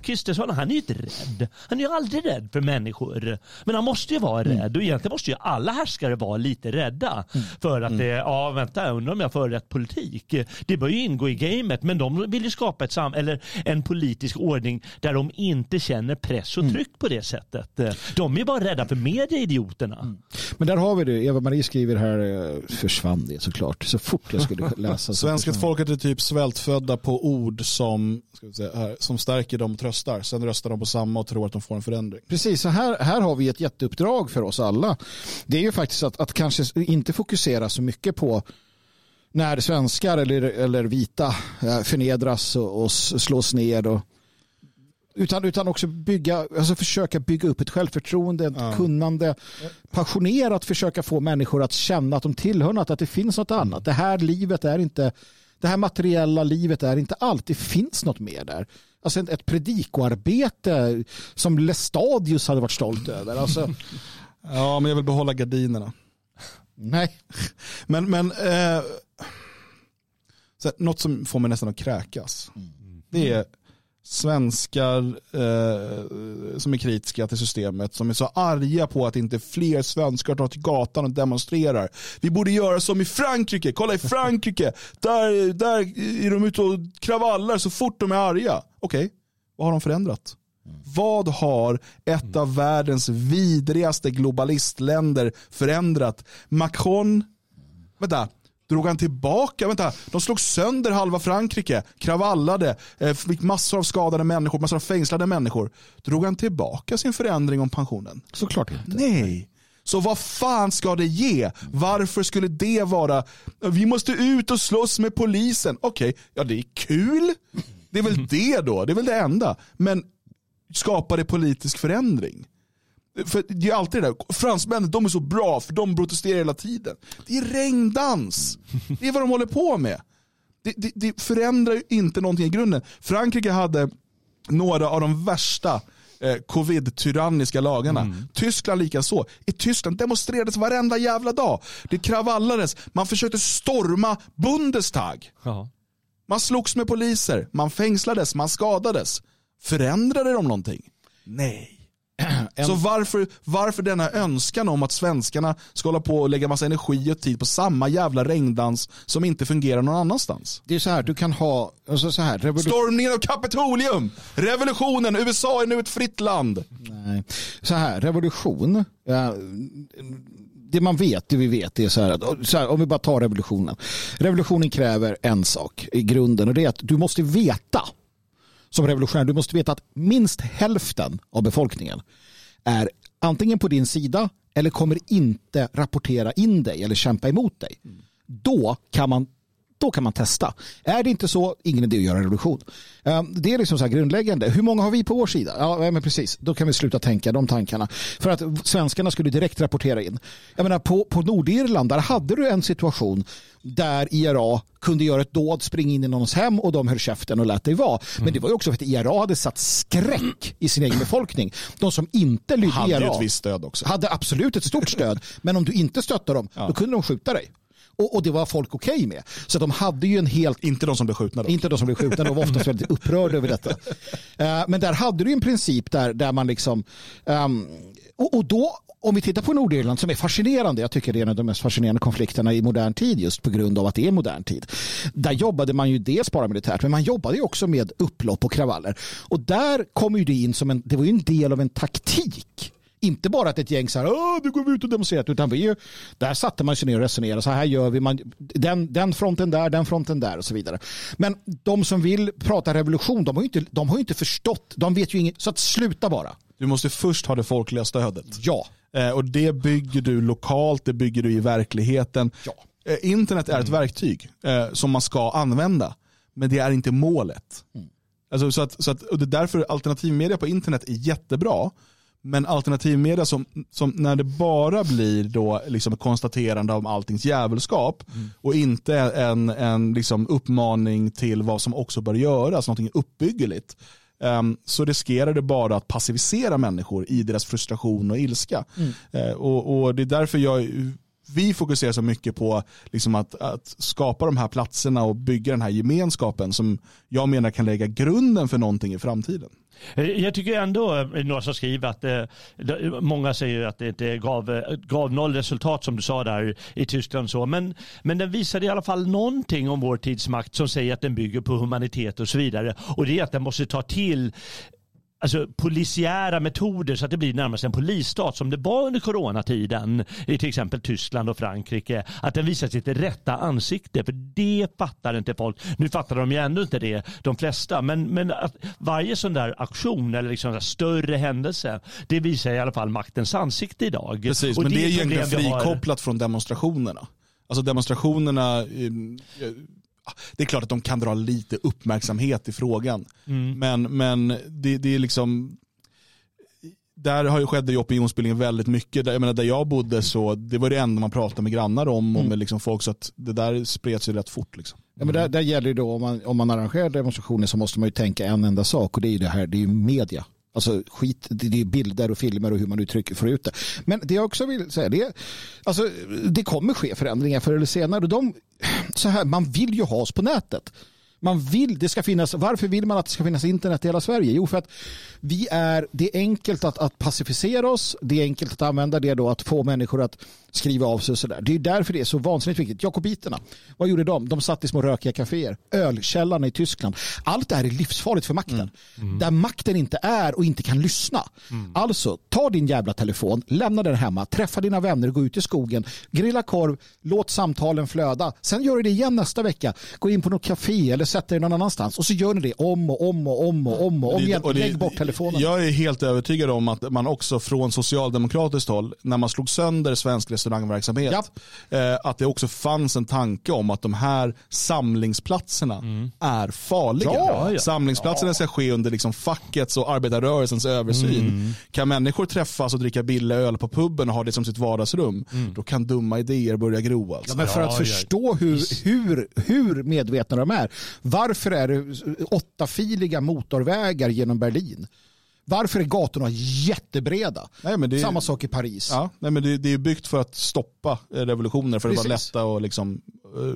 Kristersson han är ju inte rädd. Han är ju aldrig rädd för människor. Men han måste ju vara Mm. rädd. Och egentligen måste ju alla härskare vara lite rädda. För att det, ja vänta, undrar om jag för rätt politik. Det bör ju ingå i gamet. Men de vill ju skapa ett sam eller en politisk ordning där de inte känner press och Mm. tryck på det sättet. De är bara rädda för medieidioterna. Men där har vi det. Eva-Marie skriver här, eh, försvann det såklart. Så fort jag skulle läsa. Svenska folket är typ svältfödda på ord som, här, som stärker dem och tröstar. Sen röstar de på samma och tror att de får en förändring. Precis, så här, här har vi ett jätteuppdrag för oss alla. Det är ju faktiskt att, att kanske inte fokusera så mycket på när svenskar eller, eller vita eh, förnedras och, och slås ner. Och, utan, utan också bygga, alltså försöka bygga upp ett självförtroende, ett Ja. kunnande, passionerat försöka få människor att känna att de tillhör något, att det finns något annat. Det här livet är inte, det här materiella livet är inte allt, det finns något mer där. Alltså ett, ett predikoarbete som Lestadius hade varit stolt över. Alltså, Ja, men jag vill behålla gardinerna. nej. Men, men eh, så här, något som får mig nästan att kräkas. Det är svenskar eh, som är kritiska till systemet, som är så arga på att inte fler svenskar tar till gatan och demonstrerar. Vi borde göra som i Frankrike, kolla i Frankrike, där, där är de ute och kravallar så fort de är arga. Okej, vad har de förändrat? Vad har ett av världens vidrigaste globalistländer förändrat? Macron, vänta, drog han tillbaka? Vänta, de slog sönder halva Frankrike, kravallade, eh, fick massor av skadade människor, massor av fängslade människor. Drog han tillbaka sin förändring om pensionen? Såklart inte. Nej. Så vad fan ska det ge? Varför skulle det vara, vi måste ut och slåss med polisen. Okej, ja det är kul. Det är väl det då, det är väl det enda. Men skapar det politisk förändring? För det är alltid det där, fransmännen de är så bra för de protesterar hela tiden. Det är regndans. Det är vad de håller på med. Det, det, det förändrar ju inte någonting i grunden. Frankrike hade några av de värsta eh, covid-tyranniska lagarna. Tyskland lika så. I Tyskland demonstrerades varenda jävla dag. Det kravallades, man försökte storma Bundestag. Ja. Man slogs med poliser, man fängslades, man skadades. Förändrade de någonting? Nej. Så varför, varför denna önskan om att svenskarna ska hålla på och lägga massa energi och tid på samma jävla regndans som inte fungerar någon annanstans? Det är så här, du kan ha, alltså så här, revolution. Stormningen av Kapitolium! Revolutionen! USA är nu ett fritt land. Nej. Så här, revolution. Ja, det man vet, det vi vet, det är så här, så här, om vi bara tar revolutionen. Revolutionen kräver en sak i grunden och det är att du måste veta som revolutionär, du måste veta att minst hälften av befolkningen är antingen på din sida eller kommer inte rapportera in dig eller kämpa emot dig. Då kan man då kan man testa. Är det inte så, ingen idé att göra en revolution. Eh, det är liksom så grundläggande. Hur många har vi på vår sida? Ja, men precis. Då kan vi sluta tänka de tankarna. För att svenskarna skulle direkt rapportera in. Jag menar, på, på Nordirland, där hade du en situation där IRA kunde göra ett dåd, springa in i någons hem och de höll käften och lät det vara. Men det var ju också för att IRA hade satt skräck i sin egen befolkning. De som inte lydde Hade IRA ett visst stöd också. hade absolut ett stort stöd. Men om du inte stöttar dem, då kunde de skjuta dig. Och, och det var folk okej okay med. Så de hade ju en helt Inte de som blev skjutna då. inte de som blev skjutna, de var oftast väldigt upprörda över detta. Eh, men där hade du en princip där, där man liksom... ehm, och, och då, om vi tittar på Nordirland som är fascinerande, jag tycker det är en av de mest fascinerande konflikterna i modern tid just på grund av att det är modern tid. Där jobbade man ju dels bara militärt, men man jobbade ju också med upplopp och kravaller. Och där kommer ju det in som en, det var ju en del av en taktik. Inte bara att ett gäng så här, Åh, nu går vi ut och demonstrerar, utan vi, ju- där satte man sig ner och resonerade, så här gör vi, man, den, den fronten där, den fronten där och så vidare. Men de som vill prata revolution, de har ju inte, de har ju inte förstått, de vet ju inget, så att sluta bara. Du måste först ha det folkliga stödet. Ja. Eh, och det bygger du lokalt, det bygger du i verkligheten. Ja. Eh, internet är ett verktyg eh, som man ska använda, men det är inte målet. Alltså, så att, så att, och det är därför alternativmedia på internet är jättebra. Men alternativmedia som, som när det bara blir då liksom ett konstaterande av alltings djävulskap och inte en, en liksom uppmaning till vad som också bör göras, någonting uppbyggeligt. ehm, så riskerar det bara att passivisera människor i deras frustration och ilska. Eh, och, och det är därför jag, vi fokuserar så mycket på liksom att, att skapa de här platserna och bygga den här gemenskapen som jag menar kan lägga grunden för någonting i framtiden. Jag tycker ändå, eh, några som skriver att eh, många säger att det inte gav, eh, gav noll resultat som du sa där i Tyskland. Så. Men, men den visade i alla fall någonting om vår tids makt som säger att den bygger på humanitet och så vidare. Och det är att den måste ta till alltså, polisiära metoder så att det blir närmast en polisstat som det var under coronatiden i till exempel Tyskland och Frankrike. Att den visar sitt rätta ansikte för det fattar inte folk. Nu fattar de ju ändå inte det, de flesta. Men, men att varje sån där aktion eller liksom där större händelse det visar i alla fall maktens ansikte idag. Precis, Och men det är ett egentligen vi har. frikopplat från demonstrationerna. Alltså demonstrationerna, eh, det är klart att de kan dra lite uppmärksamhet i frågan. Mm. Men, men det, det är liksom, där har ju skedde ju opinionsbildningen väldigt mycket. Där, jag menar, där jag bodde så, det var det enda man pratade med grannar om och Mm. med liksom folk så att det där spreds ju rätt fort. Liksom. Ja, men där, där gäller ju då om man, om man arrangerar demonstrationer så måste man ju tänka en enda sak och det är ju det här, det är ju media. Alltså skit, det är bilder och filmer och hur man uttrycker för ut det. Men det jag också vill säga det är, alltså det kommer ske förändringar förr eller senare. De, så här, man vill ju ha oss på nätet. Man vill, det ska finnas, varför vill man att det ska finnas internet i hela Sverige? Jo, för att vi är, det är enkelt att, att pacificera oss. Det är enkelt att använda det då att få människor att skriva av sig och sådär. Det är därför det är så vansinnigt viktigt. Jakobiterna, vad gjorde de? De satt i små rökiga kaféer. Ölkällarna i Tyskland. Allt det här är livsfarligt för makten. Där makten inte är och inte kan lyssna. Alltså, ta din jävla telefon, lämna den hemma, träffa dina vänner, gå ut i skogen, grilla korv, låt samtalen flöda. Sen gör du det igen nästa vecka. Gå in på något café eller sätt dig någon annanstans och så gör ni det om och om och om och om och om igen. och det- Lägg bort telefonen. Jag är helt övertygad om att man också från socialdemokratiskt håll, när man slog sönder svensk restaurangverksamhet, eh, att det också fanns en tanke om att de här samlingsplatserna är farliga. Ja, ja. Samlingsplatserna ska ske under liksom fackets och arbetarrörelsens översyn. Kan människor träffas och dricka billig öl på puben och ha det som sitt vardagsrum, då kan dumma idéer börja gro. Alltså. Ja, men för Ja, att ja. förstå hur, hur, hur medvetna de är. Varför är det åttafiliga motorvägar genom Berlin? Varför är gatorna jättebreda? Nej, men det, Samma sak i Paris. Ja, nej, men det, det är byggt för att stoppa eh, revolutioner, för att vara Precis. lätta och liksom,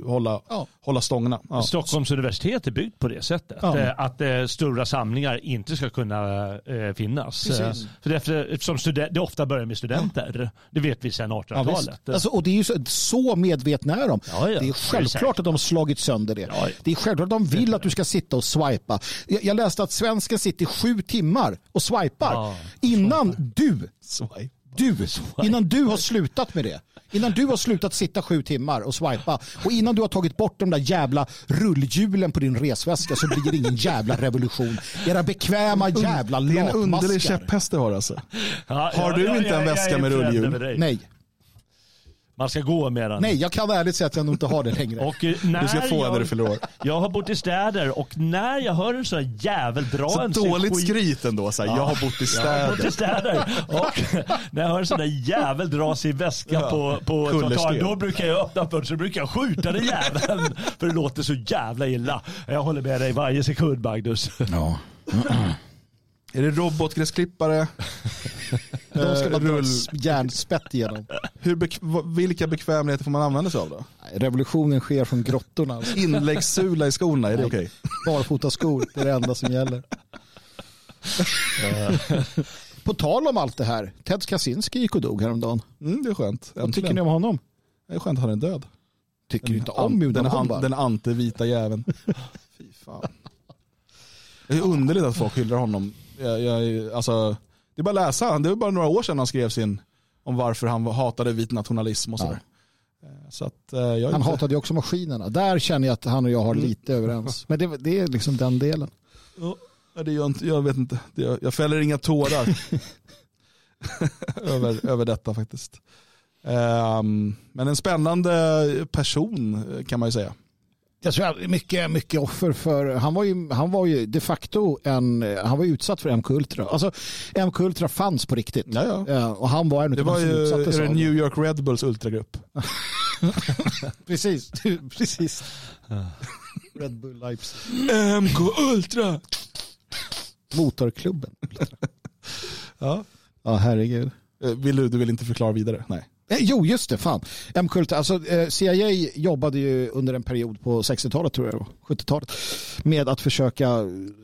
hålla, Ja. hålla stångarna. Ja. Stockholms universitet är byggt på det sättet. Ja. Eh, Att eh, stora samlingar inte ska kunna eh, finnas. Precis. Eh, För det, efter, eftersom studen- det ofta börjar med studenter. Det vet vi sedan Ja, 1800-talet. visst. alltså, och det är ju så, så medvetna är de. Ja, ja. Det är självklart att de har slagit sönder det. Ja, ja. Det är självklart att de vill att du ska sitta och swipa. Jag, jag läste att svensken sitter sju timmar och swipar Ja, innan du Swipe. Du, innan du har slutat med det. Innan du har slutat sitta sju timmar och swipa och innan du har tagit bort de där jävla rullhjulen på din resväska så blir det ingen jävla revolution. Era bekväma jävla Det är en underlig latmaskar. käpphäst du har alltså. Ja, Har du inte en väska med rullhjul? Nej. Man ska gå med den. Nej, jag kan ärligt säga att jag nog inte har det längre. Och eh, när Du ska få jag, när du fyller år. Jag har bott i städer och när jag hör en sån här jävel dra Så en dåligt skit- skryt ändå. Så här, Jag har bott i Jag har bott i städer. städer. Och när jag hör en sån där jävel dra sin väska Ja. på, på trottoaren, då brukar jag öppna fönstret så brukar jag skjuta den jäveln. För det låter så jävla illa. Jag håller med dig varje sekund Magnus. Ja. Är det robotgräsklippare? De ska Eh, man rull- ett järnspett igenom. Hur bek- vilka bekvämligheter får man använda sig av då? Revolutionen sker från grottorna. Alltså. Inläggssula i skorna, är det okej? Barfotaskor, det är det enda som gäller. På tal om allt det här, Ted Kaczynski gick och dog häromdagen. Mm, det är skönt. Vad tycker Äntligen. ni om honom? Det är skönt att han är död. Tycker du inte om den, Judan an, den antivita jäveln. Fy fan. Det är underligt att folk hyllar honom. Jag, jag, alltså, det är bara att läsa. Det var bara några år sedan han skrev sin om varför han hatade vit nationalism och sådär. Eh, Så att, eh, Han inte- hatade ju också maskinerna. Där känner jag att han och jag har lite överens. Men det, det är liksom den delen. Ja, det gör inte, jag vet inte. Det, jag, fäller inga tårar över, över detta faktiskt. Ehm, men en spännande person eh, kan man ju säga. Jag tror att mycket, mycket offer för, han var, ju, han var ju de facto en, han var utsatt för MK Ultra. Alltså MK Ultra fanns på riktigt. Ja, ja. Eh, Och han var en Det var ju är det New York Red Bulls ultragrupp. Precis, precis. Red Bull Leipzig. MK Ultra! Motorklubben. Ja. Ja, herregud. Eh, Vill du, du vill inte förklara vidare? Nej. Eh, Jo, just det. Fan. MK Ultra, alltså, eh, CIA jobbade ju under en period på 60-talet, tror jag det var, 70-talet, med att försöka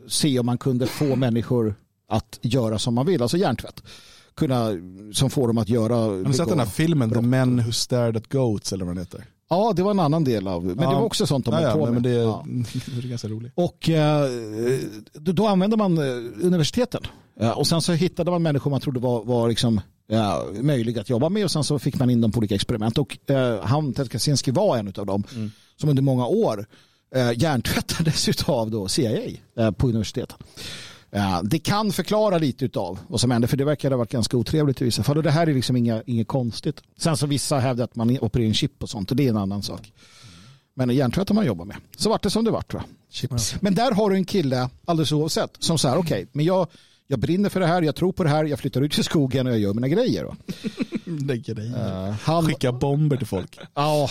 se om man kunde få människor att göra som man vill, alltså hjärntvätt. Kunna, som får dem att göra... Har ni sett den här filmen The Men Who Stared at Goats eller vad den heter? Ja, det var en annan del av, men Ja. det var också sånt de Ja, höll ja, på men, med. men det, Ja. det är ganska roligt. Och eh, då, använde man eh, universiteten. Ja, och sen så hittade man människor man trodde var, var liksom, ja, möjliga att jobba med och sen så fick man in dem på olika experiment. Och eh, han, Ted Kaczynski var en av dem som under många år eh, hjärntvättades av då CIA eh, på universiteten. Ja, det kan förklara lite av vad som hände för det verkar ha varit ganska otrevligt i vissa fall och det här är liksom inga, inget konstigt. Sen så vissa hävdar att man opererar in chip och sånt och det är en annan sak. Men hjärntvätt har man jobbar med. Så vart det som det vart. Va? Men där har du en kille, alldeles oavsett, som säger okej, men jag, jag brinner för det här, jag tror på det här, jag flyttar ut i skogen och jag gör mina grejer. Va? Lägger dig. Han, Skicka bomber till folk. ja,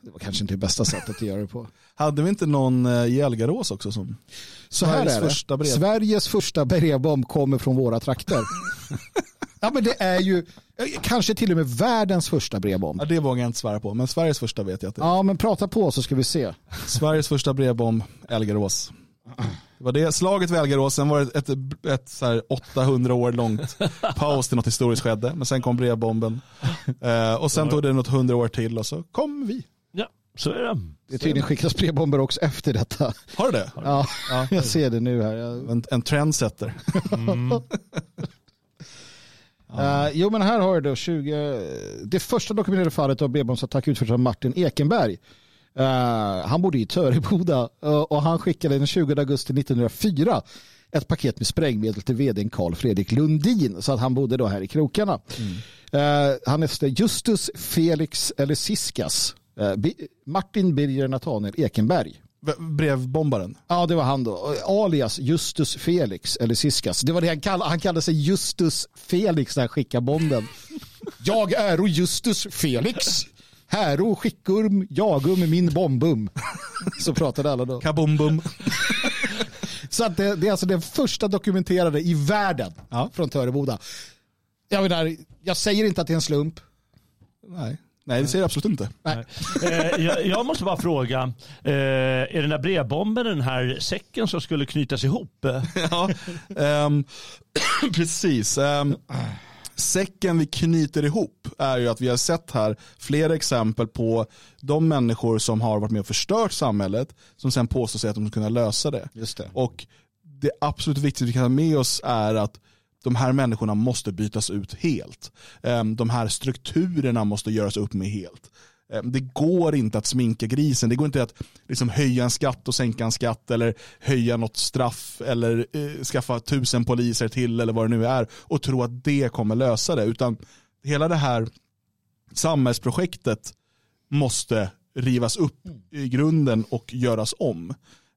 det var kanske inte det bästa sättet att göra det på. Hade vi inte någon eh, i Elgarås också som Så här Sveriges är det. första brev. Sveriges första brevbomb kommer från våra trakter. ja, men det är ju eh, kanske till och med världens första brevbomb. Ja, det vågar jag inte svära på, men Sveriges första vet jag att det är. Ja, men prata på så ska vi se. Sveriges första brevbomb, Elgarås. Det var det, slaget vid Elgarås, sen var det ett, ett, ett så här 800 år långt paus till något historiskt skedde, men sen kom brevbomben. Eh, och sen tog det något hundra år till och så kom vi. Ja, så är det. Det tydligen skickas brevbomber också efter detta. Har du det? Ja, jag ser det nu här. En, en trendsetter. Eh, jo men här har jag då 20, det första dokumenterade fallet av bredbandsattack utfört av Martin Ekenberg. Eh, han bodde i Töreboda eh, och han skickade den 20 augusti 1904 ett paket med sprängmedel till vdn Carl Fredrik Lundin så att han bodde då här i krokarna. Eh, han hette Justus Felix eller Siskas. Martin Birger Nathaniel Ekenberg. Brevbombaren. Ja, det var han då. Alias Justus Felix, eller Siskas. Det var det han kallade, han kallade sig Justus Felix när han skickade bomben. Jag är Justus Felix. Häro skickum, jagum min bombum. Så pratade alla då. Kabombum. Så att det, det är alltså den första dokumenterade i världen Ja. från Töreboda. Jag, menar, jag säger inte att det är en slump. Nej. Nej, det säger jag absolut inte. Eh, jag, jag måste bara fråga, eh, är den där brevbomben den här säcken som skulle knytas ihop? Ja, ehm, precis. Ehm, säcken vi knyter ihop är ju att vi har sett här flera exempel på de människor som har varit med och förstört samhället som sen påstår sig att de ska kunna lösa det. Just det. Och det absolut viktigaste vi kan ha med oss är att de här människorna måste bytas ut helt. Ehm, De här strukturerna måste göras upp med helt. Eh, det går inte att sminka grisen. Det går inte att liksom höja en skatt och sänka en skatt eller höja något straff eller eh, skaffa tusen poliser till eller vad det nu är och tro att det kommer lösa det. Utan hela det här samhällsprojektet måste rivas upp i grunden och göras om.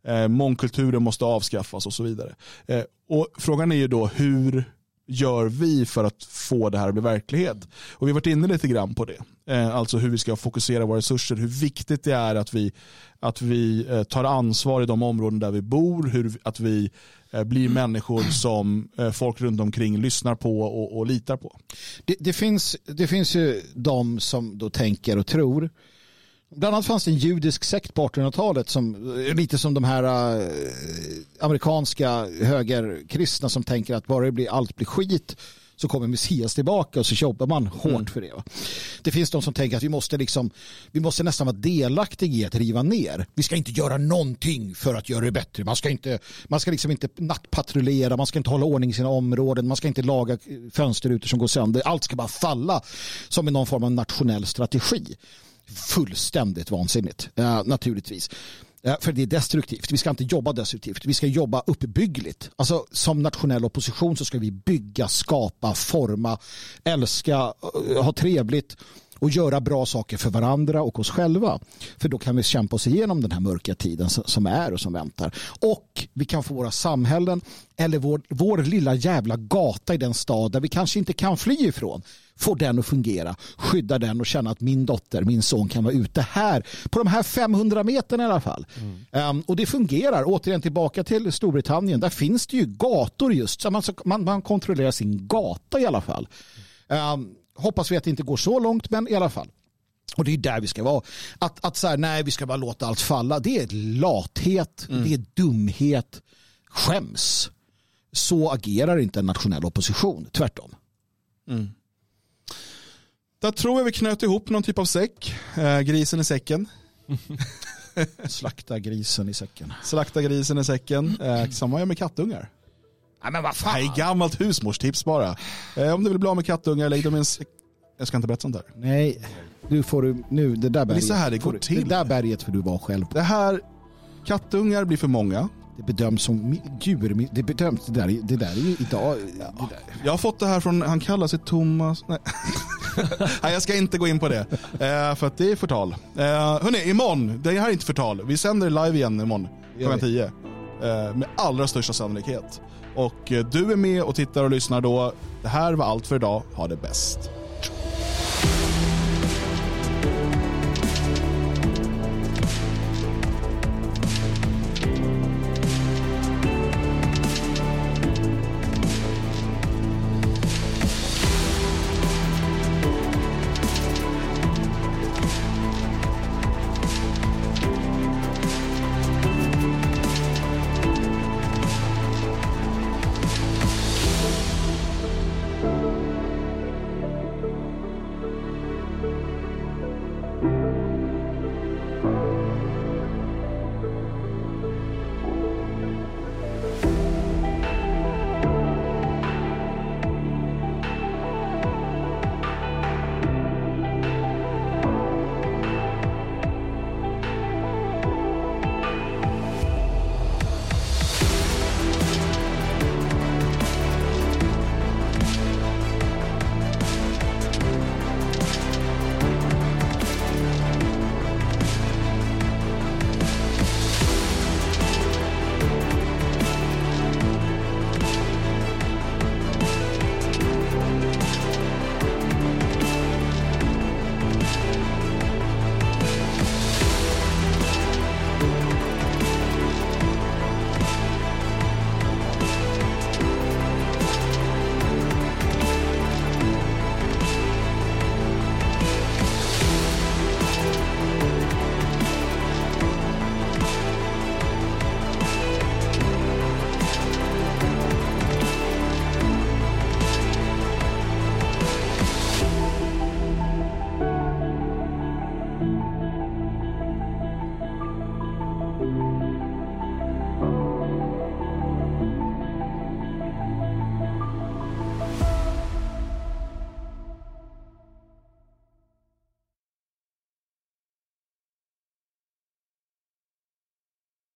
Eh, mångkulturen måste avskaffas och så vidare. Eh, och Frågan är ju då hur gör vi för att få det här att bli verklighet? Och vi har varit inne lite grann på det. Eh, alltså hur vi ska fokusera våra resurser, hur viktigt det är att vi, att vi eh, tar ansvar i de områden där vi bor, hur, att vi eh, blir människor som folk runt omkring lyssnar på och, och litar på. Det, det, finns, det finns ju de som då tänker och tror Bland annat fanns det en judisk sekt på 1800-talet som lite som de här äh, amerikanska högerkristna som tänker att bara det blir, allt blir skit så kommer Messias tillbaka och så jobbar man hårt mm. för det. Det finns de som tänker att vi måste, liksom, vi måste nästan vara delaktiga i att riva ner. Vi ska inte göra någonting för att göra det bättre. Man ska inte, man ska liksom inte nattpatrullera, man ska inte hålla ordning i sina områden, man ska inte laga fönsterrutor som går sönder. Allt ska bara falla som i någon form av nationell strategi fullständigt vansinnigt eh, naturligtvis. Eh, för det är destruktivt. Vi ska inte jobba destruktivt. Vi ska jobba uppbyggligt. Alltså, som nationell opposition så ska vi bygga, skapa, forma, älska, eh, ha trevligt och göra bra saker för varandra och oss själva. För då kan vi kämpa oss igenom den här mörka tiden som är och som väntar. Och vi kan få våra samhällen eller vår, vår lilla jävla gata i den stad där vi kanske inte kan fly ifrån få den att fungera, skydda den och känna att min dotter, min son kan vara ute här på de här 500 meterna i alla fall. Mm. Um, och det fungerar. Återigen tillbaka till Storbritannien. Där finns det ju gator just. Så man, man, man kontrollerar sin gata i alla fall. Um, hoppas vi att det inte går så långt, men i alla fall. Och det är där vi ska vara. Att, att så här, nej, vi ska bara låta allt falla. Det är lathet, mm. det är dumhet, skäms. Så agerar inte en nationell opposition, tvärtom. Mm. Där tror jag vi knöt ihop någon typ av säck. Eh, grisen i säcken. Slakta grisen i säcken. Slakta grisen i säcken. Eh, samma gör med kattungar. Nej men vad fan. Nej, gammalt husmorstips bara. Eh, om du vill bli av med kattungar, lägg dem i en säck. Jag ska inte berätta sånt där. Nej, nu får du, nu det där berget. Det är så här det går du, till. Det där berget får du vara själv Det här, kattungar blir för många. Det bedöms som djur, det bedöms, det där, det där är ju idag. Ja. Jag har fått det här från, han kallar sig Thomas. Nej. Nej, jag ska inte gå in på det. Eh, för att det är förtal. Eh, hörni, imorgon, det här är inte förtal. Vi sänder live igen imorgon klockan 10. Eh, med allra största sannolikhet. Och eh, du är med och tittar och lyssnar då. Det här var allt för idag. Ha det bäst.